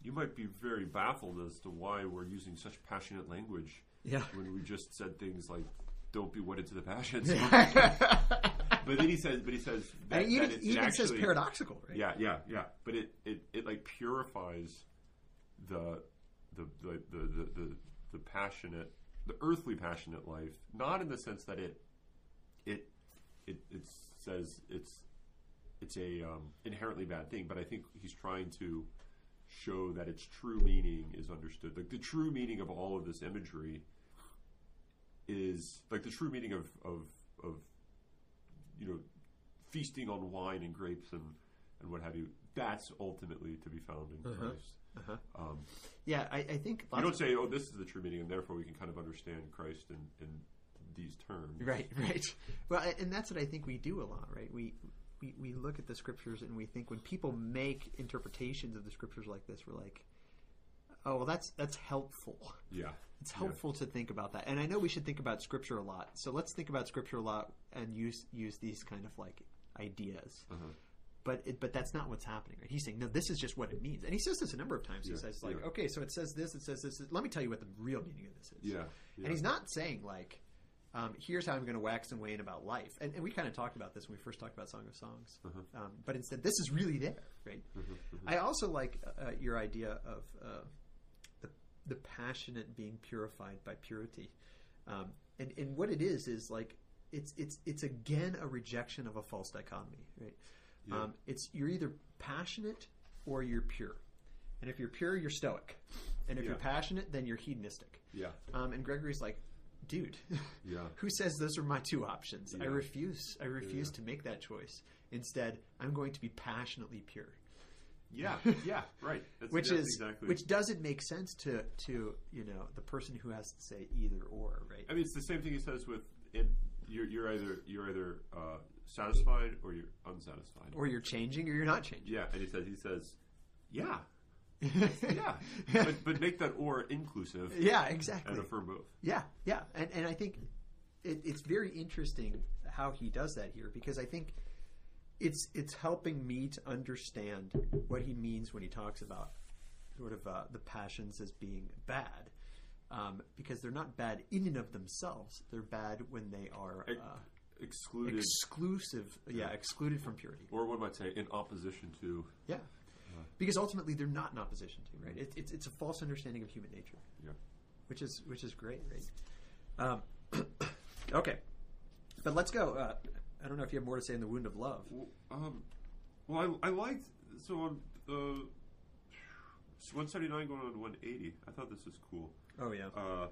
You might be very baffled as to why we're using such passionate language yeah. when we just said things like "Don't be wedded to the passions." but then he says, but he says that, even, that even actually, says paradoxical, right? yeah, yeah, yeah. But it, it, it like purifies the the the, the, the, the the passionate the earthly passionate life, not in the sense that it it it, it says it's it's a um, inherently bad thing, but I think he's trying to show that its true meaning is understood. Like the true meaning of all of this imagery is like the true meaning of of, of you know feasting on wine and grapes and and what have you. That's ultimately to be found in Uh-huh. Christ. Uh-huh. Um, Yeah, I, I think you don't say, "Oh, this is the true meaning," and therefore we can kind of understand Christ in, in these terms. Right, right. Well, and that's what I think we do a lot, right? We, we we look at the scriptures and we think when people make interpretations of the scriptures like this, we're like, oh, well, that's that's helpful. Yeah. It's helpful to think about that. And I know we should think about scripture a lot. So let's think about scripture a lot and use use these kind of like ideas. Uh-huh. But it, but that's not what's happening. Right? He's saying no. This is just what it means, and he says this a number of times. He Yeah, says like, yeah. okay, so it says this, it says this. Let me tell you what the real meaning of this is. Yeah. yeah. And he's not saying like, um, here's how I'm going to wax and wane about life. And, and we kind of talked about this when we first talked about Song of Songs. Uh-huh. Um, but instead, this is really there, right? I also like uh, your idea of uh, the the passionate being purified by purity, um, and and what it is is like it's it's it's again a rejection of a false dichotomy, right? Yeah. Um, it's you're either passionate or you're pure, and if you're pure, you're stoic, and if you're passionate, then you're hedonistic. Yeah. Um, and Gregory's like, dude, Yeah. who says those are my two options? I refuse. I refuse Yeah. to make that choice. Instead, I'm going to be passionately pure. Yeah, yeah, right. That's, which that's is exactly. which doesn't make sense to to you know the person who has to say either or, right? I mean, it's the same thing he says with it. You're, you're either you're either uh, satisfied or you're unsatisfied. or you're changing or you're not changing. yeah, and he says he says, yeah, yeah, but but make that or inclusive yeah, exactly. and affirm both. Yeah, yeah, and and I think it, it's very interesting how he does that here because I think it's it's helping me to understand what he means when he talks about sort of uh, the passions as being bad. Um, because they're not bad in and of themselves; they're bad when they are uh, Excluded, exclusive. Yeah, excluded from purity. or one might say, in opposition to. Yeah, because ultimately they're not in opposition to right. It, it's it's a false understanding of human nature. Yeah. which is which is great, right? Um, okay, but let's go. Uh, I don't know if you have more to say in the wound of love. Well, um, well I, I liked so on uh, 179 going on 180. I thought this was cool. Oh yeah, Uh,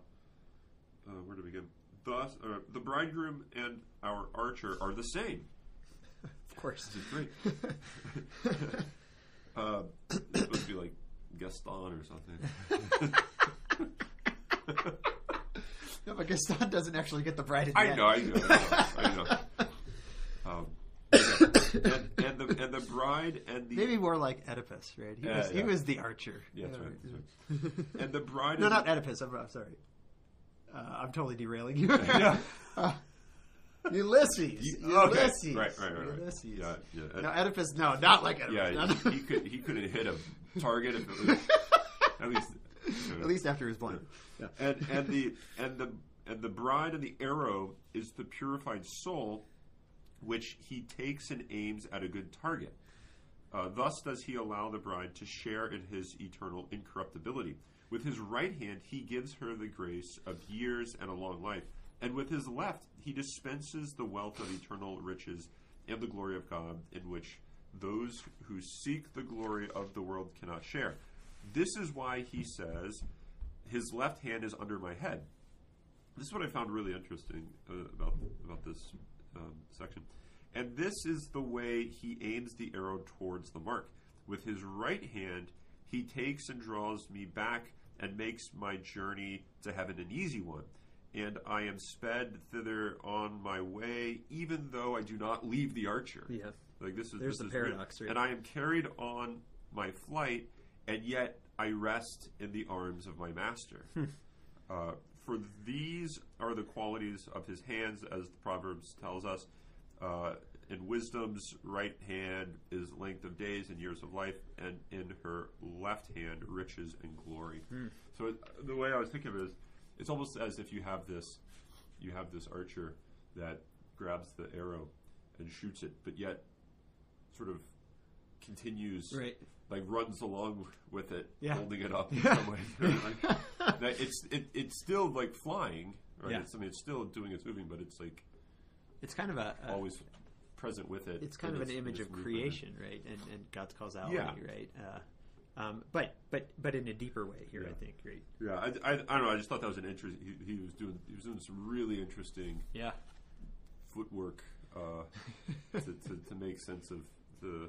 uh, where do we begin? Thus, uh, the bridegroom and our archer are the same. of course. This is great. uh, it's supposed to be like Gaston or something. no, but Gaston doesn't actually get the bride. The I end. know, I know, I know. I know. Um, okay. and, and the and the bride and the Maybe more like Oedipus, right? He Yeah, was he yeah. was the archer. Yeah, that's right, that's and the bride no, and not Oedipus. I'm, I'm sorry. Uh, I'm totally derailing you. Yeah. Uh, Ulysses. You- okay. Ulysses. Right, right, right, right. Ulysses. Yeah, yeah. No, Oedipus. No, not like Oedipus. Yeah, No, he, no. he could he couldn't hit a target if it was at least At least after he was blind. Yeah. and and the and the and the bride of the arrow is the purified soul, which he takes and aims at a good target. Uh, thus does he allow the bride to share in his eternal incorruptibility. With his right hand, he gives her the grace of years and a long life, and with his left, he dispenses the wealth of eternal riches and the glory of God, in which those who seek the glory of the world cannot share. This is why he says, "His left hand is under my head." This is what I found really interesting uh, about about this um, section. And this is the way he aims the arrow towards the mark. With his right hand, he takes and draws me back and makes my journey to heaven an easy one. And I am sped thither on my way, even though I do not leave the archer. Yeah. Like this is There's this the is paradox, right? And I am carried on my flight, and yet I rest in the arms of my master. Hmm. uh, for these are the qualities of his hands, as the Proverbs tells us. Uh, in wisdom's right hand is length of days and years of life, and in her left hand riches and glory. Hmm. So it, the way I was thinking of it is, it's almost as if you have this, you have this archer that grabs the arrow and shoots it, but yet sort of continues, Right. like runs along with it, Yeah. holding it up in Yeah. some way. It's it, it's still like flying, right? Yeah. It's, I mean, it's still doing its moving, but it's like It's kind of a, a always present with it. it's kind of an image of movement. creation, right? And, and God's causality, Yeah. right? Uh, um, but but but in a deeper way here, I think, right? Yeah, I, I, I don't know. I just thought that was an interesting. He, he was doing he was doing some really interesting Yeah. footwork uh, to, to, to make sense of the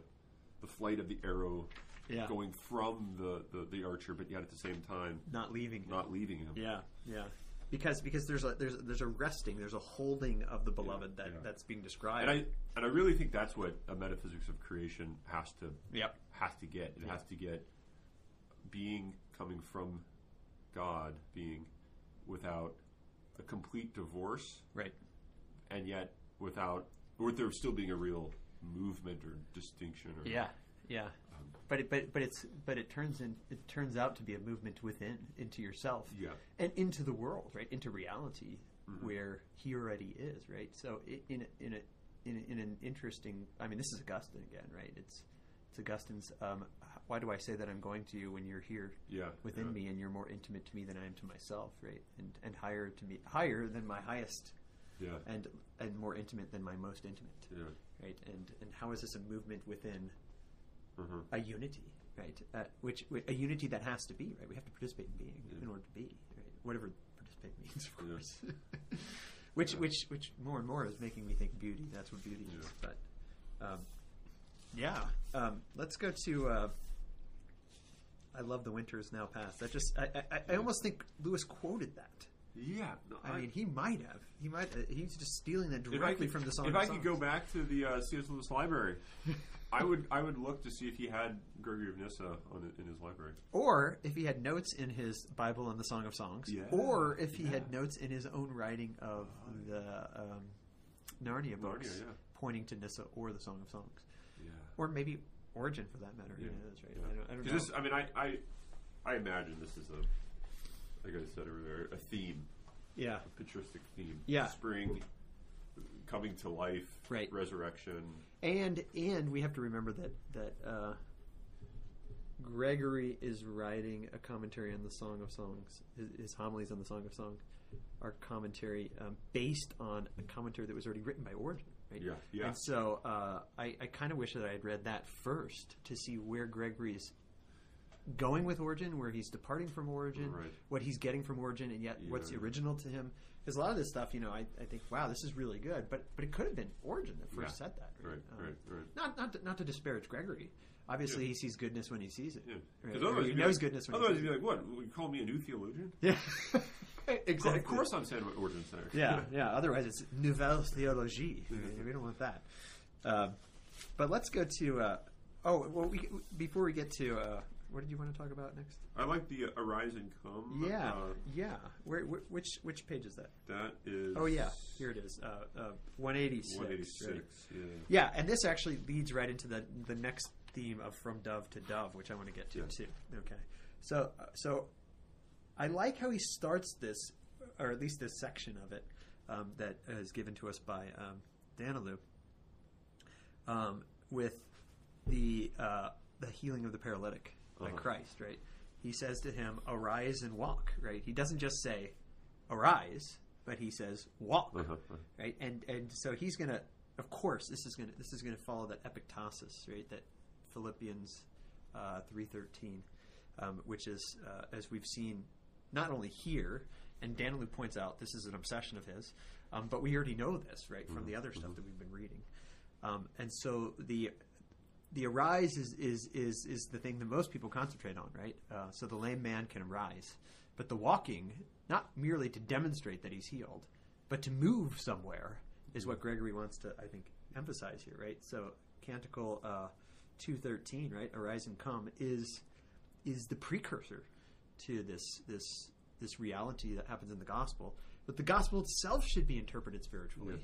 the flight of the arrow Yeah. going from the, the, the archer, but yet at the same time Not leaving. not leaving him. Yeah, yeah. Because because there's a there's there's a resting, there's a holding of the beloved that yeah. that's being described. And I and I really think that's what a metaphysics of creation has to Yep. has to get. It has to get being coming from God, being without a complete divorce, Right. and yet without or there still being a real movement or distinction. Or, Yeah. Yeah. But it, but but it's but it turns in it turns out to be a movement within into yourself Yeah. and into the world right into reality where he already is right so in in a in, a, in an interesting I mean this is Augustine again right it's it's Augustine's um, why do I say that I'm going to you when you're here Yeah. within yeah. me and you're more intimate to me than I am to myself right and and higher to me higher than my highest Yeah. and and more intimate than my most intimate Yeah. right and and how is this a movement within Mhm. a unity, right? Uh, which, whi- a unity that has to be right. We have to participate in being Yeah. in order to be right. Whatever participate means, of course. which, which, which more and more is making me think beauty. That's what beauty is. But um, yeah, um, let's go to uh, I love the winter is now past. That just I, I, I almost think Lewis quoted that. Yeah, no, I mean, he might have. He might. Uh, he's just stealing that directly could, from the song. If I could go back to the uh, C.S. Lewis library, I would I would look to see if he had Gregory of Nyssa on in his library. or if he had notes in his Bible on the Song of Songs, Yeah, or if he had notes in his own writing of the um, Narnia books, Narnia, yeah. pointing to Nyssa or the Song of Songs, Yeah. or maybe Origen for that matter. Yeah. Right? Yeah. I don't, I don't know. This, I mean, I, I, I imagine this is a, like I said earlier, a theme, yeah, a patristic theme. Yeah. Spring, coming to life, Right. resurrection. and and we have to remember that that uh, Gregory is writing a commentary on the Song of Songs. His, his homilies on the Song of Songs are commentary um, based on a commentary that was already written by Origen. Right? Yeah, yeah. And so uh, I, I kind of wish that I had read that first to see where Gregory's going with Origen, where he's departing from Origen, Right. what he's getting from Origen, and yet what's Yeah. original to him. Because a lot of this stuff, you know, I, I think, wow, this is really good, but but it could have been Origen that first Yeah. said that. Right, Um, right, right. Not not to, not to disparage Gregory. Obviously, Yeah. he sees goodness when he sees it. Yeah. Right? otherwise he knows like- goodness when Otherwise, he you'd sees be like, what? You call me a new theologian? Yeah, exactly. Of course, I'm saying Origen said. Yeah, yeah. Otherwise, it's nouvelle théologie. We don't want that. Um, but let's go to. Uh, oh, well, we, before we get to uh, what did you want to talk about next? I like the uh, Arise and Come. Yeah, Uh, yeah. Where, where, which which page is that? that is. Oh yeah, here it is. Uh, uh, one eighty six. 186. Yeah. Yeah, and this actually leads right into the the next theme of from dove to dove, which I want to get to Yeah. too. Okay, so uh, so I like how he starts this, or at least this section of it um, that is given to us by um, Daniélou, um, with the uh, the healing of the paralytic by Uh-huh. Christ. Right, he says to him, "Arise and walk." Right, he doesn't just say, "Arise," but he says, "Walk." Uh-huh. right? And and so he's gonna, of course, this is gonna this is gonna follow that epektasis, right? That Philippians uh, three thirteen, um, which is uh, as we've seen, not only here, and Daniélou points out this is an obsession of his, um, but we already know this, right, from the other stuff that we've been reading, um, and so the. The arise is, is, is, is the thing that most people concentrate on, right? Uh, so the lame man can arise. But the walking, not merely to demonstrate that he's healed, but to move somewhere is what Gregory wants to, I think, emphasize here, right? So Canticle uh, two thirteen, right, arise and come, is is the precursor to this this this reality that happens in the gospel. But the gospel itself should be interpreted spiritually,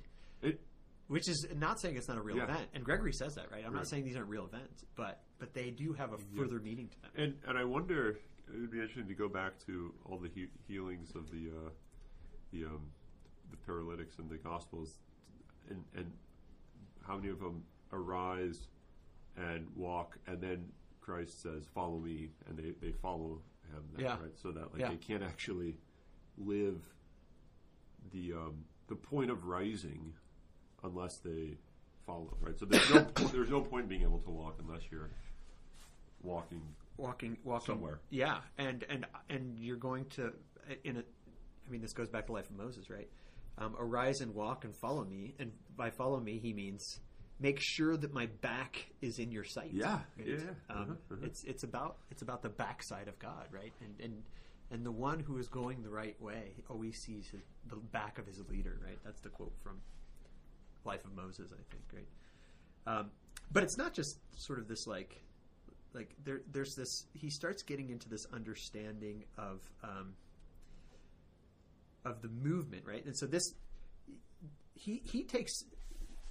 It, which is not saying it's not a real Yeah. event. And Gregory says that, right? I'm not saying these aren't real events, but but they do have a further meaning to them. and and I wonder it would be interesting to go back to all the he- healings of the uh, the um, the paralytics in the Gospels, and and how many of them arise and walk, and then Christ says, "Follow me," and they, they follow him. That, Yeah. Right. So that like Yeah. they can't actually live the um, the point of rising unless they follow. Right. So there's no there's no point being able to walk unless you're walking walking walking Somewhere. Yeah, and and and you're going to in a. I mean, this goes back to life of Moses, right? Um, Arise and walk and follow me, and by follow me, he means make sure that my back is in your sight. Yeah, right? yeah. Um, Uh-huh, uh-huh. It's it's about it's about the backside of God, right? And and and the one who is going the right way always sees his, the back of his leader, right? That's the quote from Life of Moses, I think, right? Um, but it's not just sort of this like like there there's this he starts getting into this understanding of um, of the movement right and so this he he takes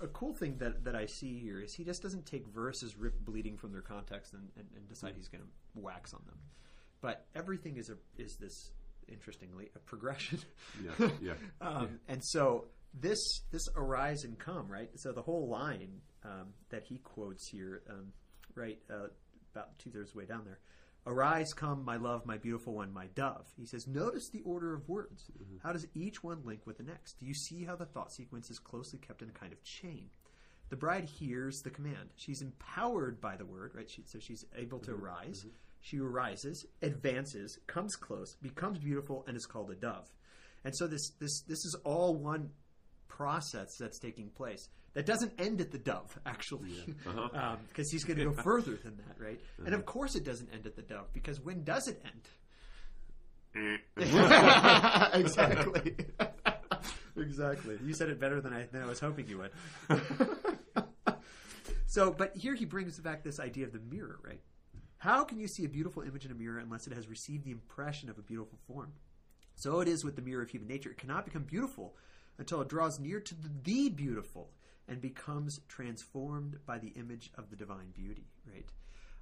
a cool thing that that I see here is he just doesn't take verses ripped bleeding from their context and, and, and decide he's going to wax on them. But everything is a is this interestingly a progression. Yeah, yeah. um, and so this this arise and come right? So the whole line um, that he quotes here um, right uh, about two thirds way down there arise come my love my beautiful one my dove. He says notice the order of words. Mm-hmm. How does each one link with the next? Do you see how the thought sequence is closely kept in a kind of chain? The bride hears the command. She's empowered by the word right? She, so she's able to mm-hmm. arise. Mm-hmm. She arises advances comes close becomes beautiful and is called a dove. And so this this this is all one process that's taking place that doesn't end at the dove, actually, because Uh-huh. Um, he's going to go further than that, right? And of uh-huh. course, it doesn't end at the dove because when does it end? Eh. exactly. exactly. You said it better than I, than I was hoping you would. so, but here he brings back this idea of the mirror, right? How can you see a beautiful image in a mirror unless it has received the impression of a beautiful form? So it is with the mirror of human nature. It cannot become beautiful until it draws near to the, beautiful and becomes transformed by the image of the divine beauty, right?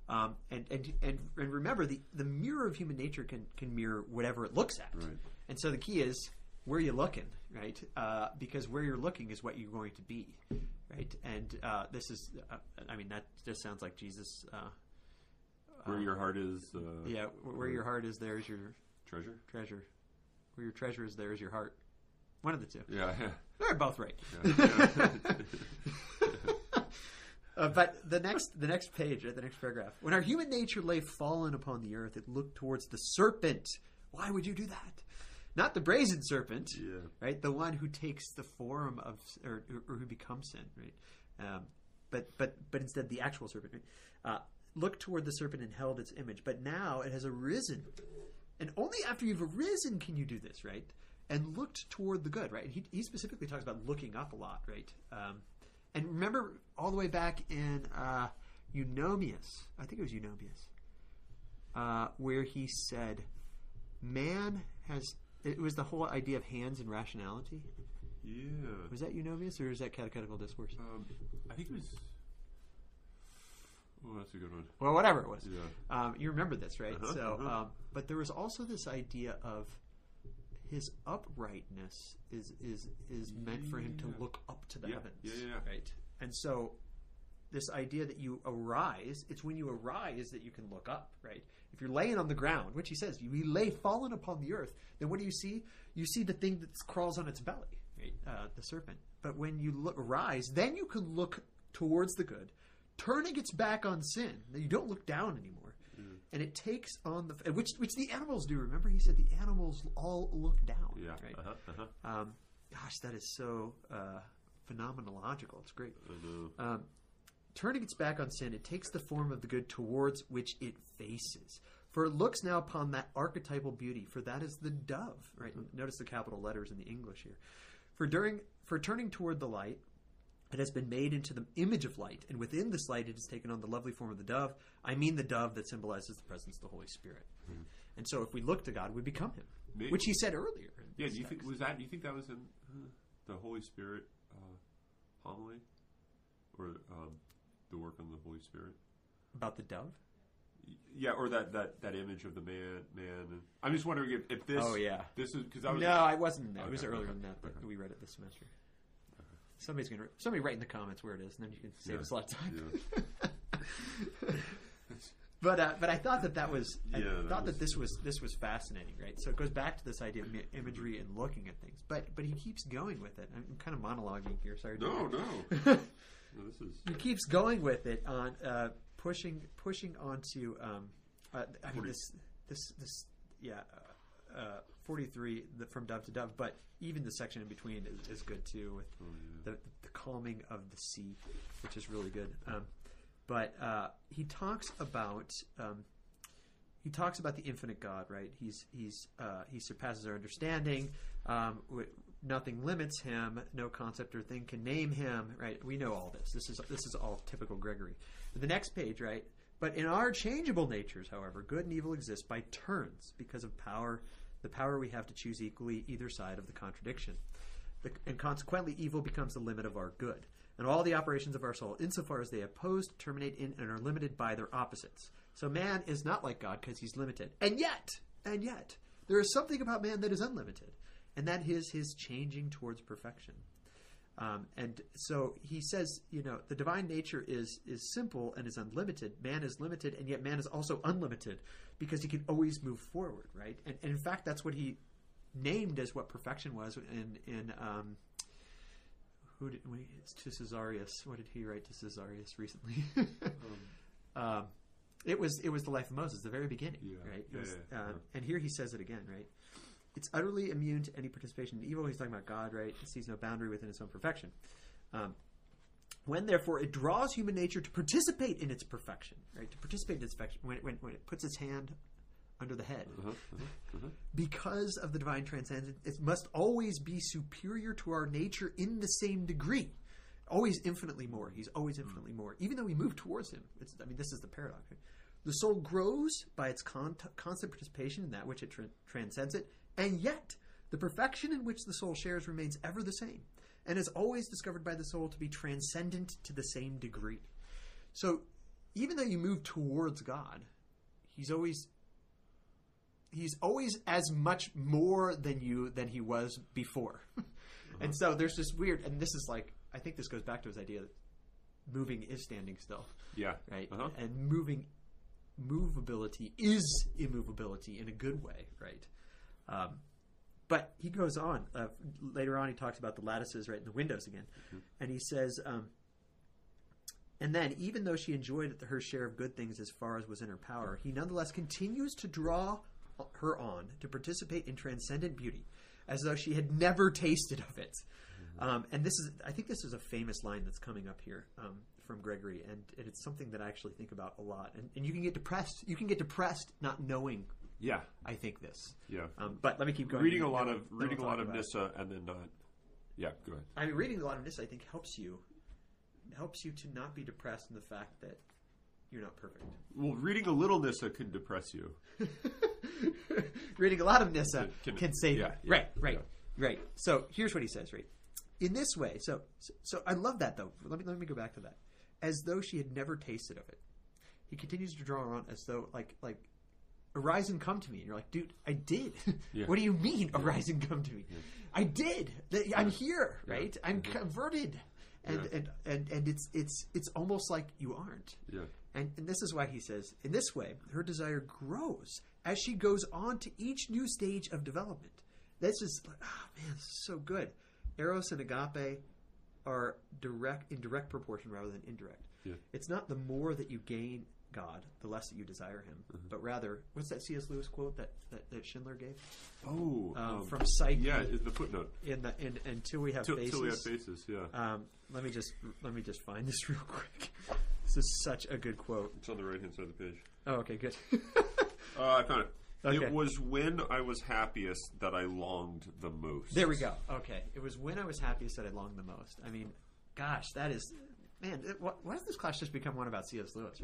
Um, and, and and and remember, the, the mirror of human nature can can mirror whatever it looks at. Right. And so the key is where you're looking, right? Uh, because where you're looking is what you're going to be, right? And uh, this is, uh, I mean, that just sounds like Jesus. Uh, Where your heart is, uh, yeah, wh- where your heart is, there is your treasure. treasure. Where your treasure is, there is your heart. One of the two. Yeah, yeah. They're both right. yeah. Uh, but the next, the next page, uh, the next paragraph. When our human nature lay fallen upon the earth, it looked towards the serpent. Why would you do that? Not the brazen serpent, Yeah. right? The one who takes the form of, or, or who becomes sin, right? Um, but but but instead, the actual serpent. Right? Uh, looked toward the serpent and held its image. But now it has arisen, and only after you've arisen can you do this, right? And looked toward the good, right? He, he specifically talks about looking up a lot, right? Um, and remember all the way back in uh, Eunomius, I think it was Eunomius, uh, where he said, "Man has." It was the whole idea of hands and rationality. yeah. Was that Eunomius or is that Catechetical Discourse? Um, I think it was. Oh, that's a good one. Well, whatever it was. Yeah. Um, you remember this, right? Uh-huh, so, uh-huh. um, but there was also this idea of his uprightness is is is meant for him to look up to the Yeah, heavens, yeah, yeah, yeah. right? And so, this idea that you arise, it's when you arise that you can look up, right? If you're laying on the ground, which he says, you lay fallen upon the earth, then what do you see? You see the thing that crawls on its belly, right? Uh, the serpent. But when you look, rise, then you can look towards the good, turning its back on sin. Now, You don't look down anymore, and it takes on the which which the animals do. Remember, he said the animals all look down. Yeah. Right. Uh-huh, uh-huh. Um, gosh, that is so uh, phenomenological. It's great. Um, turning its back on sin, it takes the form of the good towards which it faces. For it looks now upon that archetypal beauty, for that is the dove. Right. Notice the capital letters in the English here. For during for turning toward the light, it has been made into the image of light, and within this light it has taken on the lovely form of the dove. I mean the dove that symbolizes the presence of the Holy Spirit. And so, if we look to God, we become Him, Maybe- which He said earlier. Yeah. Do you think was that? Do you think that was in uh, the Holy Spirit uh, homily, or um, the work on the Holy Spirit? about the dove? Yeah, or that, that, that image of the man man. And I'm just wondering if, if this. Oh, yeah. This is because I was. No, I wasn't. that. It was earlier okay, than that, but okay. we read it this semester. Somebody's gonna somebody write in the comments where it is, and then you can save Yeah, us a lot of time. yeah. but uh, but I thought that that was I Yeah, that thought was- that this was this was fascinating, right? So it goes back to this idea of imagery and looking at things, but but he keeps going with it. I'm, kind of monologuing here. Sorry. No, no. no. This is. he keeps going with it on uh, pushing pushing onto um, uh, I mean this this this yeah uh, uh, 43 the, from dove to dove but even the section in between is, is good too with Oh, yeah. the, the calming of the sea which is really good um, but uh, he talks about um, he talks about the infinite God, right? He's he's uh, he surpasses our understanding. Um, w- nothing limits him. No concept or thing can name him, right? We know all this. This is this is all typical Gregory. The next page, right? But in our changeable natures, however, good and evil exist by turns because of power, the power we have to choose equally either side of the contradiction. The, and consequently, evil becomes the limit of our good. And all the operations of our soul, insofar as they oppose, terminate in, and are limited by their opposites. So man is not like God because he's limited. And yet, and yet, there is something about man that is unlimited, and that is his changing towards perfection. Um, and so he says, you know, the divine nature is is simple and is unlimited. Man is limited, and yet man is also unlimited because he can always move forward, right? And, and in fact, that's what he named as what perfection was in in um, who did we, it's to Caesarius. What did he write to Caesarius recently? um, it was it was the life of Moses, the very beginning, Yeah. right? Yeah, was, yeah, yeah. And here he says it again, right? it's utterly immune to any participation in evil. He's talking about God, right? It sees no boundary within its own perfection. When therefore it draws human nature to participate in its perfection, right? To participate in its perfection, when, when, when it puts its hand under the head, mm-hmm, mm-hmm, mm-hmm. because of the divine transcendence, it must always be superior to our nature in the same degree. Always infinitely more. He's always infinitely mm. more. Even though we move towards him. It's, I mean, this is the paradox. right? The soul grows by its con- constant participation in that which it tra- transcends it, and yet the perfection in which the soul shares remains ever the same, and is always discovered by the soul to be transcendent to the same degree. So, even though you move towards God, He's always He's always as much more than you than he was before. and so there's this weird, and this is like I think this goes back to his idea that moving is standing still Yeah. right? Uh-huh. And moving, movability is immovability in a good way, right? Um, but he goes on uh, later on. He talks about the lattices, right, in the windows again, and he says, um, and then even though she enjoyed her share of good things as far as was in her power, he nonetheless continues to draw her on to participate in transcendent beauty, as though she had never tasted of it. Um, and this is, I think, this is a famous line that's coming up here um, from Gregory, and, and it's something that I actually think about a lot. And, and you can get depressed. You can get depressed not knowing. Yeah. I think this. Yeah. Um, but let me keep going. reading a lot of reading a lot of. Nyssa and then not. Yeah. Go ahead. I mean, reading a lot of this, I think, helps you helps you to not be depressed in the fact that you're not perfect. Well, reading a little Nyssa can depress you. reading a lot of Nyssa Can- can, save yeah, you. yeah, right, right, right. So here's what he says. Right, in this way. So, so, so I love that though. Let me let me go back to that. As though she had never tasted of it, he continues to draw on as though like like. Arise and come to me, and you're like, dude, I did. Yeah. what do you mean, arise and come to me? I did. I'm here, right? I'm Mm-hmm. converted, and, Yeah. and and and it's it's it's almost like you aren't. Yeah. And, and this is why he says, in this way, her desire grows as she goes on to each new stage of development. This is, oh man, this is so good. Eros and agape are direct in direct proportion rather than indirect. Yeah. It's not the more that you gain God, the less that you desire Him, Mm-hmm. but rather, what's that C.S. Lewis quote that, that, that Schindler gave Oh. um, um, from Psyche? yeah, the footnote. In the in, until we have Till, faces. till we have faces. Yeah. Um, let me just let me just find this real quick. This is such a good quote. it's on the right hand side of the page. Oh, okay, good. Uh, I found it. Okay. It was when I was happiest that I longed the most. There we go. Okay, it was when I was happiest that I longed the most. I mean, gosh, that is, man. It, why, why does this class just become one about C.S. Lewis?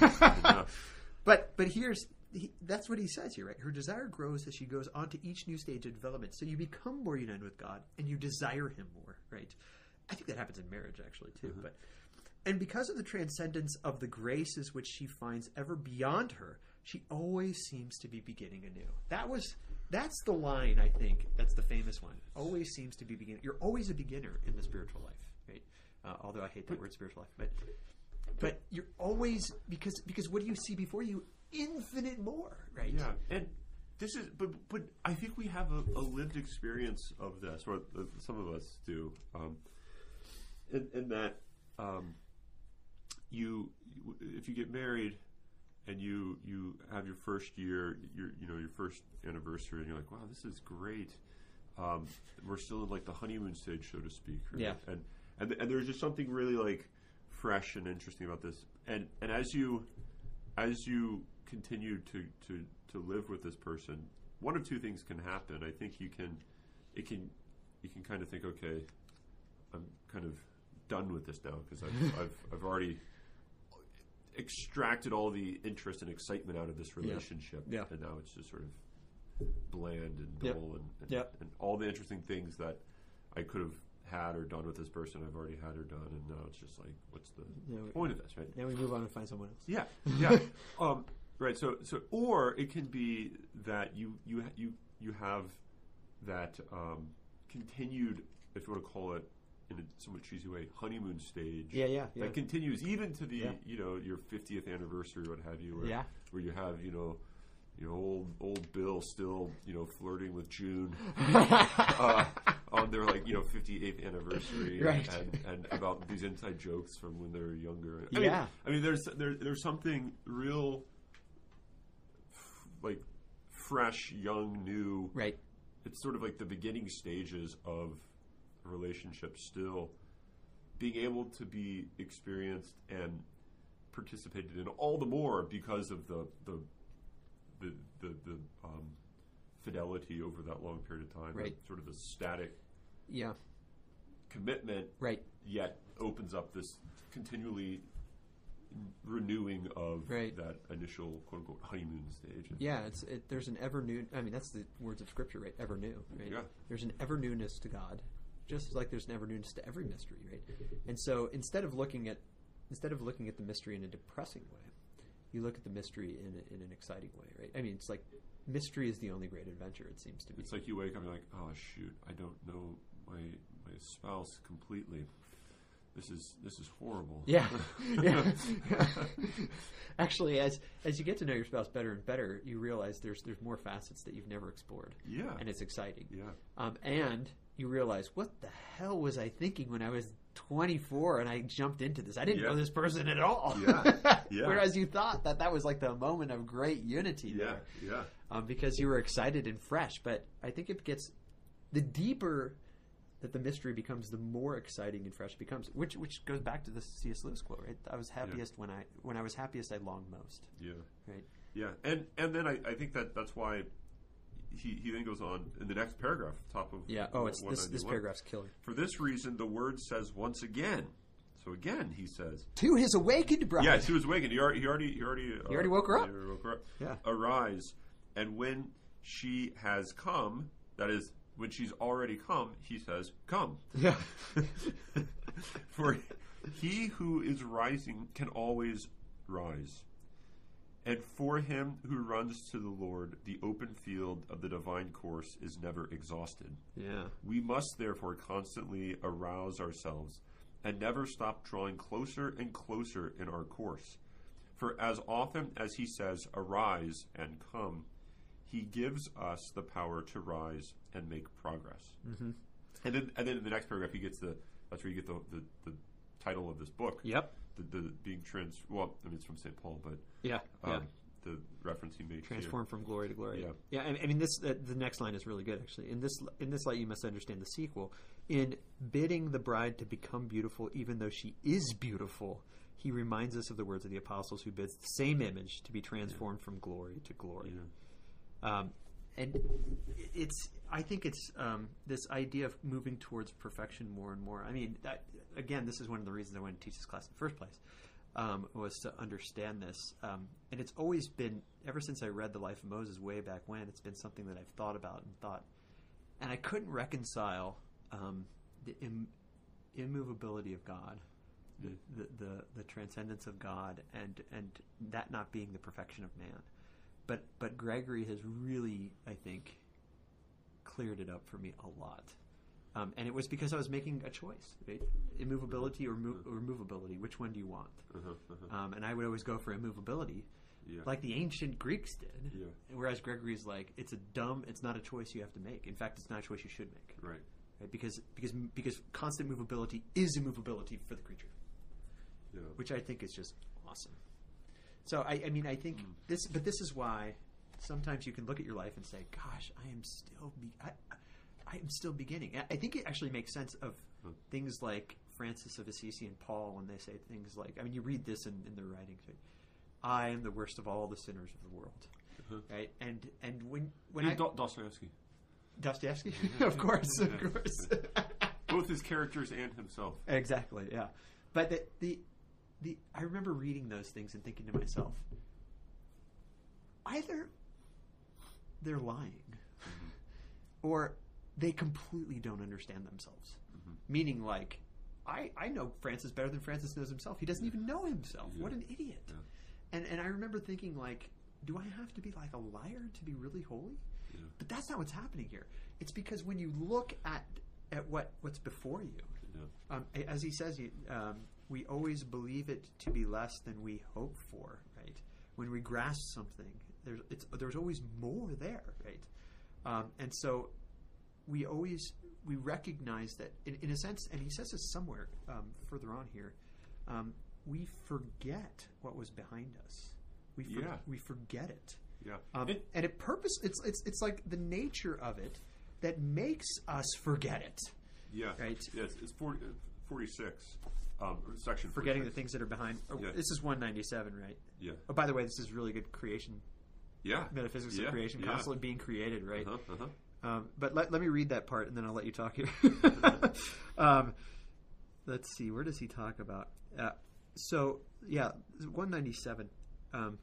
Right? But but here's he, that's what he says here, right? Her desire grows as she goes on to each new stage of development. So you become more united with God and you desire Him more, right? I think that happens in marriage actually too. Uh-huh. But and because of the transcendence of the graces which she finds ever beyond her, she always seems to be beginning anew. That was that's the line I think. That's the famous one. Always seems to be beginning. You're always a beginner in the spiritual life? Uh, although I hate that word spiritual life, but but you're always because because what do you see before you? Infinite more, right? Yeah, and this is, but but I think we have a, a lived experience of this, or uh, some of us do, um, in, in that um, you, if you get married and you you have your first year, your you know your first anniversary, and you're like, wow, this is great. Um, we're still in like the honeymoon stage, so to speak. Right? Yeah. and and and there's just something really like fresh and interesting about this, and and as you as you continue to, to, to live with this person, one of two things can happen. I think you can, it can, you can kind of think, okay, I'm kind of done with this now because I've, I've, I've already extracted all the interest and excitement out of this relationship, Yeah. and now it's just sort of bland and dull, Yep. and, and, Yep. and all the interesting things that I could have had or done with this person, I've already had or done, and now it's just like, what's the we- point of this, right? Now we move on and find someone else. Yeah, yeah. um, right. So, so, or it can be that you you you you have that um, continued, if you want to call it in a somewhat cheesy way, honeymoon stage. Yeah, yeah, yeah. That continues even to the Yeah. you know your fiftieth anniversary, what have you. Where, Yeah. Where you have you know. You know, old old Bill still, you know, flirting with June uh, on their like, you know, 58th anniversary, Right. and, and about these inside jokes from when they were younger. I Yeah. mean, I mean, there's there, there's something real, f- like fresh, young, new, Right. it's sort of like the beginning stages of a relationship still being able to be experienced and participated in all the more because of the the the the, the um, fidelity over that long period of time Right. sort of the static Yeah. commitment Right. yet opens up this continually renewing of Right. that initial quote unquote honeymoon stage. Yeah, it's it, there's an ever new. I mean, that's the words of Scripture, right? Ever new, right? Yeah. There's an ever newness to God, just like there's an ever newness to every mystery, right? And so instead of looking at instead of looking at the mystery in a depressing way, you look at the mystery in a, in an exciting way, right? I mean, it's like mystery is the only great adventure. It seems to be. It's like you wake up and you're like, oh shoot, I don't know my my spouse completely. This is this is horrible. Yeah. yeah. Actually, as as you get to know your spouse better and better, you realize there's there's more facets that you've never explored, yeah. and it's exciting. yeah. Um, and you realize, what the hell was I thinking when I was 24 and I jumped into this? I didn't Yeah. know this person at all. Yeah. Yeah. Whereas you thought that that was like the moment of great unity Yeah. there, Yeah. um, because you were excited and fresh. But I think it gets the deeper that the mystery becomes, the more exciting and fresh it becomes. Which which goes back to the C.S. Lewis quote, right? I was happiest when I when I was happiest, I longed most. Yeah. Right. Yeah. And and then I, I think that that's why he, he then goes on in the next paragraph, top of Yeah. Oh, it's this this paragraph's killer. For this reason, the word says once again. So again, he says, To his awakened bride. "Yeah, she was awakened. He already, he already, he already, uh, He already woke her up. he already woke her up. Yeah. Arise, and when she has come, that is, when she's already come, he says, "Come." Yeah. For he who is rising can always rise. And for him who runs to the Lord, the open field of the divine course is never exhausted. yeah. We must therefore constantly arouse ourselves and never stop drawing closer and closer in our course. For as often as he says, Arise and come, he gives us the power to rise and make progress. Mm-hmm. And then, and then in the next paragraph, he gets the that's where you get the, the, the title of this book. Yep. The, the being trans. Well, I mean, it's from St. Paul, but Yeah. um, yeah. the reference he makes. Transform from glory to glory. Yeah. Yeah. I, I mean, this uh, the next line is really good actually. In this in this light, you must understand the sequel. In bidding the bride to become beautiful, even though she is beautiful, he reminds us of the words of the apostles, who bids the same image to be transformed from glory to glory. Yeah. Um, and it's I think it's um, this idea of moving towards perfection more and more. I mean, that, again, this is one of the reasons I went to teach this class in the first place. Um, was to understand this, um, and it's always been ever since I read the Life of Moses way back when. It's been something that I've thought about and thought, and I couldn't reconcile um, the Im- immovability of God, the, the the the transcendence of God, and and that not being the perfection of man but but Gregory has really, I think, cleared it up for me a lot. Um, and it was because I was making a choice, right? Immovability or, mo- or movability. Which one do you want? Uh-huh, uh-huh. Um, and I would always go for immovability, Yeah. like the ancient Greeks did. Yeah. Whereas Gregory's like, it's a dumb, it's not a choice you have to make. In fact, it's not a choice you should make, right. right? Because because because constant movability is immovability for the creature Yeah. which I think is just awesome. So I, I mean, I think Hmm. this, but this is why sometimes you can look at your life and say, "Gosh, I am still, be- I, I am still beginning." I- think it actually makes sense of Hmm. things like Francis of Assisi and Paul when they say things like, I mean, you read this in, in their writings. Right? I am the worst of all the sinners of the world, Uh-huh. right? And and when when I, Do- Dostoevsky. Dostoevsky, of course, of course. Both his characters and himself. Exactly, yeah. But the, the the I remember reading those things and thinking to myself, either they're lying, or they completely don't understand themselves. Meaning, like, I I know Francis better than Francis knows himself. He doesn't even know himself. What an idiot! Yeah. And and I remember thinking, like, do I have to be like a liar to be really holy? Yeah. But that's not what's happening here. It's because when you look at at what what's before you, Yeah. um, as he says, um, we always believe it to be less than we hope for, right? When we grasp something, there's it's, there's always more there, right? Um, and so we always we recognize that in, in a sense, and he says this somewhere um, further on here. Um, we forget what was behind us. We for, Yeah. we forget it. Yeah. Um, It- and it purpose it's it's it's like the nature of it that makes us forget it. Yeah. Right. Yes, it's 40, uh, 46. Um, section Forgetting the things that are behind. Oh, Yeah. This is 197, right? Yeah. Oh, by the way, this is really good creation, Yeah. metaphysics yeah. of creation, yeah. constantly being created, right? Uh-huh, uh-huh. Um, but let, let me read that part and then I'll let you talk here. um, let's see, where does he talk about? Uh, so, yeah, 197. Um,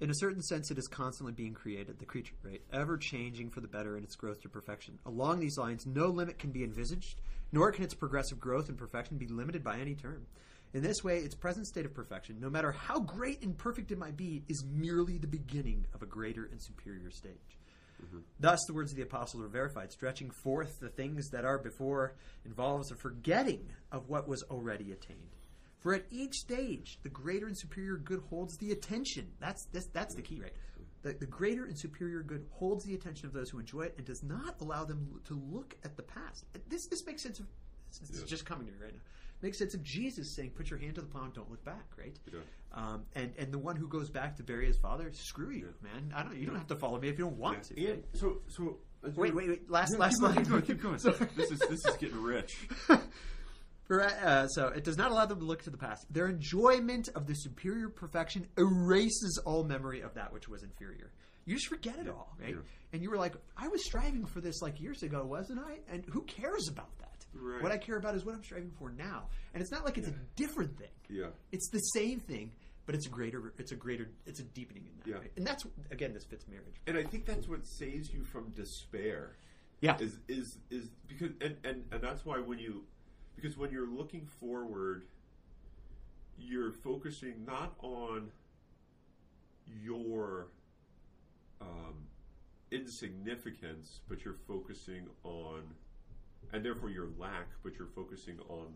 in a certain sense, it is constantly being created, the creature, right? Ever changing for the better in its growth to perfection. Along these lines, no limit can be envisaged, nor can its progressive growth and perfection be limited by any term. In this way, its present state of perfection, no matter how great and perfect it might be, is merely the beginning of a greater and superior stage. Mm-hmm. Thus, the words of the apostles are verified. Stretching forth the things that are before involves a forgetting of what was already attained. For at each stage, the greater and superior good holds the attention. That's this, that's the key, right? The, the greater and superior good holds the attention of those who enjoy it and does not allow them to look at the past. This this makes sense of. This is just coming to me right now. Makes sense of Jesus saying, "Put your hand to the plow and don't look back." Right? Yeah. Um, and and the one who goes back to bury his father, screw you, man. I don't. You don't have to follow me if you don't want to. And so, so Wait, wait, wait. Last, Yeah, last keep going, line. keep going, keep going. This is this is getting rich. For, uh, so it does not allow them to look to the past. Their enjoyment of the superior perfection erases all memory of that which was inferior. You just forget it all, right? yeah. And you were like, I was striving for this like years ago, wasn't I? And who cares about that? Right. What I care about is what I'm striving for now. And it's not like it's a different thing. Yeah. It's the same thing, but it's a greater. It's a greater. It's a deepening in that. Yeah. Right? And that's again, this fits marriage. And I think that's what saves you from despair. Yeah. Is is is because and, and, and that's why when you because when you're looking forward you're focusing not on your um, insignificance, but you're focusing on, and therefore your lack, but you're focusing on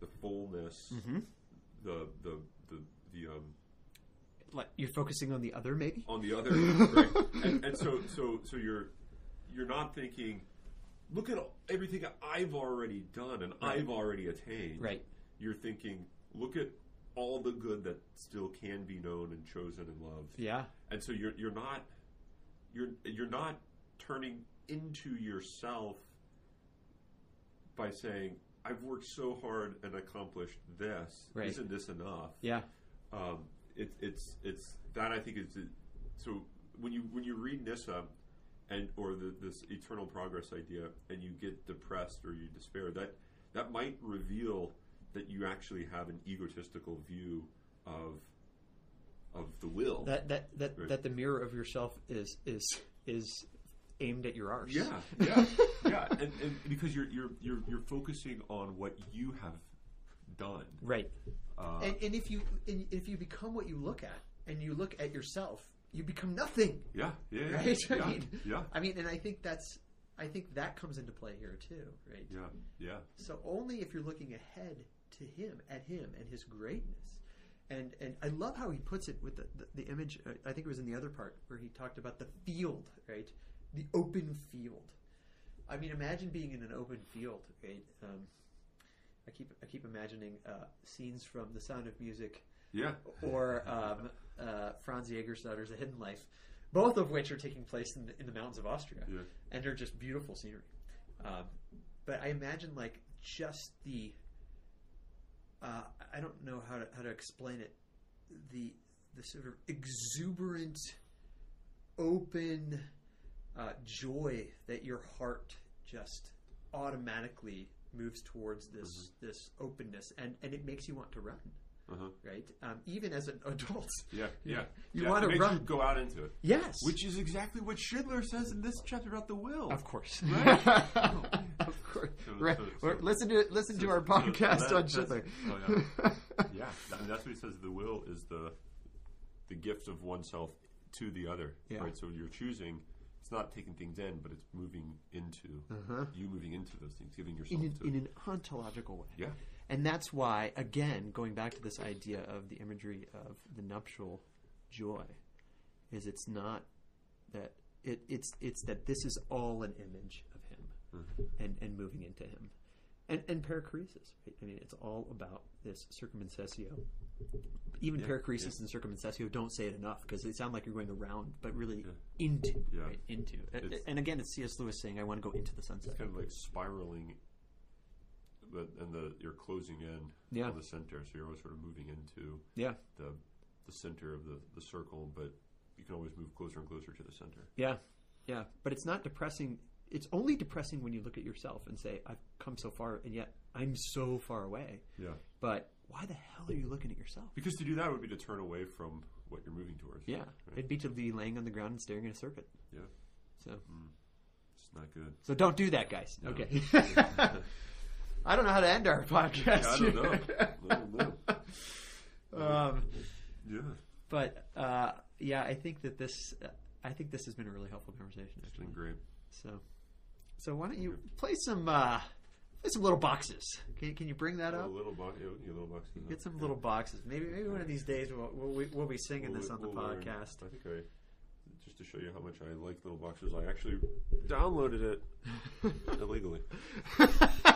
the fullness, the the the the um, Like you're focusing on the other, maybe. on the other, right? and, and so so so you're you're not thinking, look at everything I've already done and I've already attained. Right. You're thinking, look at all the good that still can be known and chosen and loved. Yeah. And so you're you're not you're you're not turning into yourself by saying, I've worked so hard and accomplished this. Right. Isn't this enough? Yeah. um, it, it's it's that I think is the, so when you when you read Nyssa and or the, this eternal progress idea and you get depressed or you despair that that might reveal that you actually have an egotistical view of of the will. That that that Right. that the mirror of yourself is is is aimed at your arse. yeah, yeah, yeah, and, and because you're you're you're you're focusing on what you have done. Right. Uh, and, and if you and if you become what you look at, and you look at yourself, you become nothing. yeah, yeah, yeah, Right. yeah, I mean, yeah, I mean, and I think that's I think that comes into play here too. Right. yeah, yeah. So only if you're looking ahead to him, at him, and his greatness. And and I love how he puts it with the, the, the image. uh, I think it was in the other part where he talked about the field, right? The open field. I mean, imagine being in an open field, right? Um, I keep I keep imagining uh, scenes from The Sound of Music Yeah. or um, uh, Franz Jägerstatter's A Hidden Life, both of which are taking place in the, in the mountains of Austria, Yeah. and they're just beautiful scenery. Um, but I imagine like just the uh, I don't know how to how to explain it the the sort of exuberant, open uh, joy that your heart just automatically moves towards this this openness, and and it makes you want to run, Uh-huh. right? Um, even as an adult, Yeah, yeah. You yeah. wanna run. You go out into it. yes, Which is exactly what Schindler says in this chapter about the will. of course, Right? of course. So- Right. so- so- listen to listen to our podcast that- on Schindler. oh, yeah. yeah, I mean, that's what he says. The will is the the gift of oneself to the other. Yeah. Right. So you're choosing. It's not taking things in, but it's moving into you moving into those things, giving yourself Uh-huh. in, to. an, in an ontological way. yeah. And that's why, again, going back to this idea of the imagery of the nuptial joy, is it's not that it, it's it's that this is all an image of him Mm-hmm. and, and moving into him. And and perichoresis, right? I mean, it's all about this circumcessio. even Yeah, perichoresis and circumcessio don't say it enough because they sound like you're going around, but really Yeah. into, Yeah. right? Into. It's- and again, it's C.S. Lewis saying, "I want to go into the sunset." It's kind of like spiraling, but and the you're closing in Yeah. on the center, so you're always sort of moving into Yeah, the the center of the, the circle, but you can always move closer and closer to the center. yeah, yeah. But it's not depressing. It's only depressing when you look at yourself and say, "I've come so far, and yet I'm so far away." Yeah. But why the hell are you looking at yourself? Because to do that would be to turn away from what you're moving towards. Yeah, Right. it'd be to be laying on the ground and staring at a circuit. Yeah. So, hmm. It's not good. so don't do that, guys. No. Okay. I don't know how to end our podcast. I don't know. I don't know. um, Yeah. but uh, yeah, I think that this, uh, I think this has been a really helpful conversation. It's Actually, been great. so, so why don't you play some, uh, play some little boxes? Can, can you bring that A up? little box. Yeah, yeah, little box. Get some little boxes. Maybe, maybe one of these days we'll we'll, we'll be singing We'll- this on the we'll learn. podcast. I think I just to show you how much I like little boxes. I actually downloaded it illegally.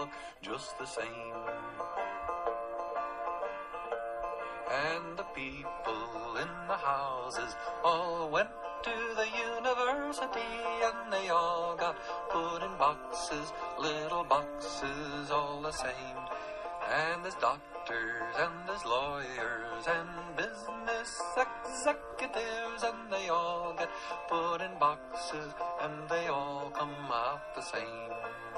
look just the same. And the people in the houses all went to the university and they all got put in boxes, little boxes all the same. And there's doctors and there's lawyers and business executives and they all get put in boxes and they all come out the same.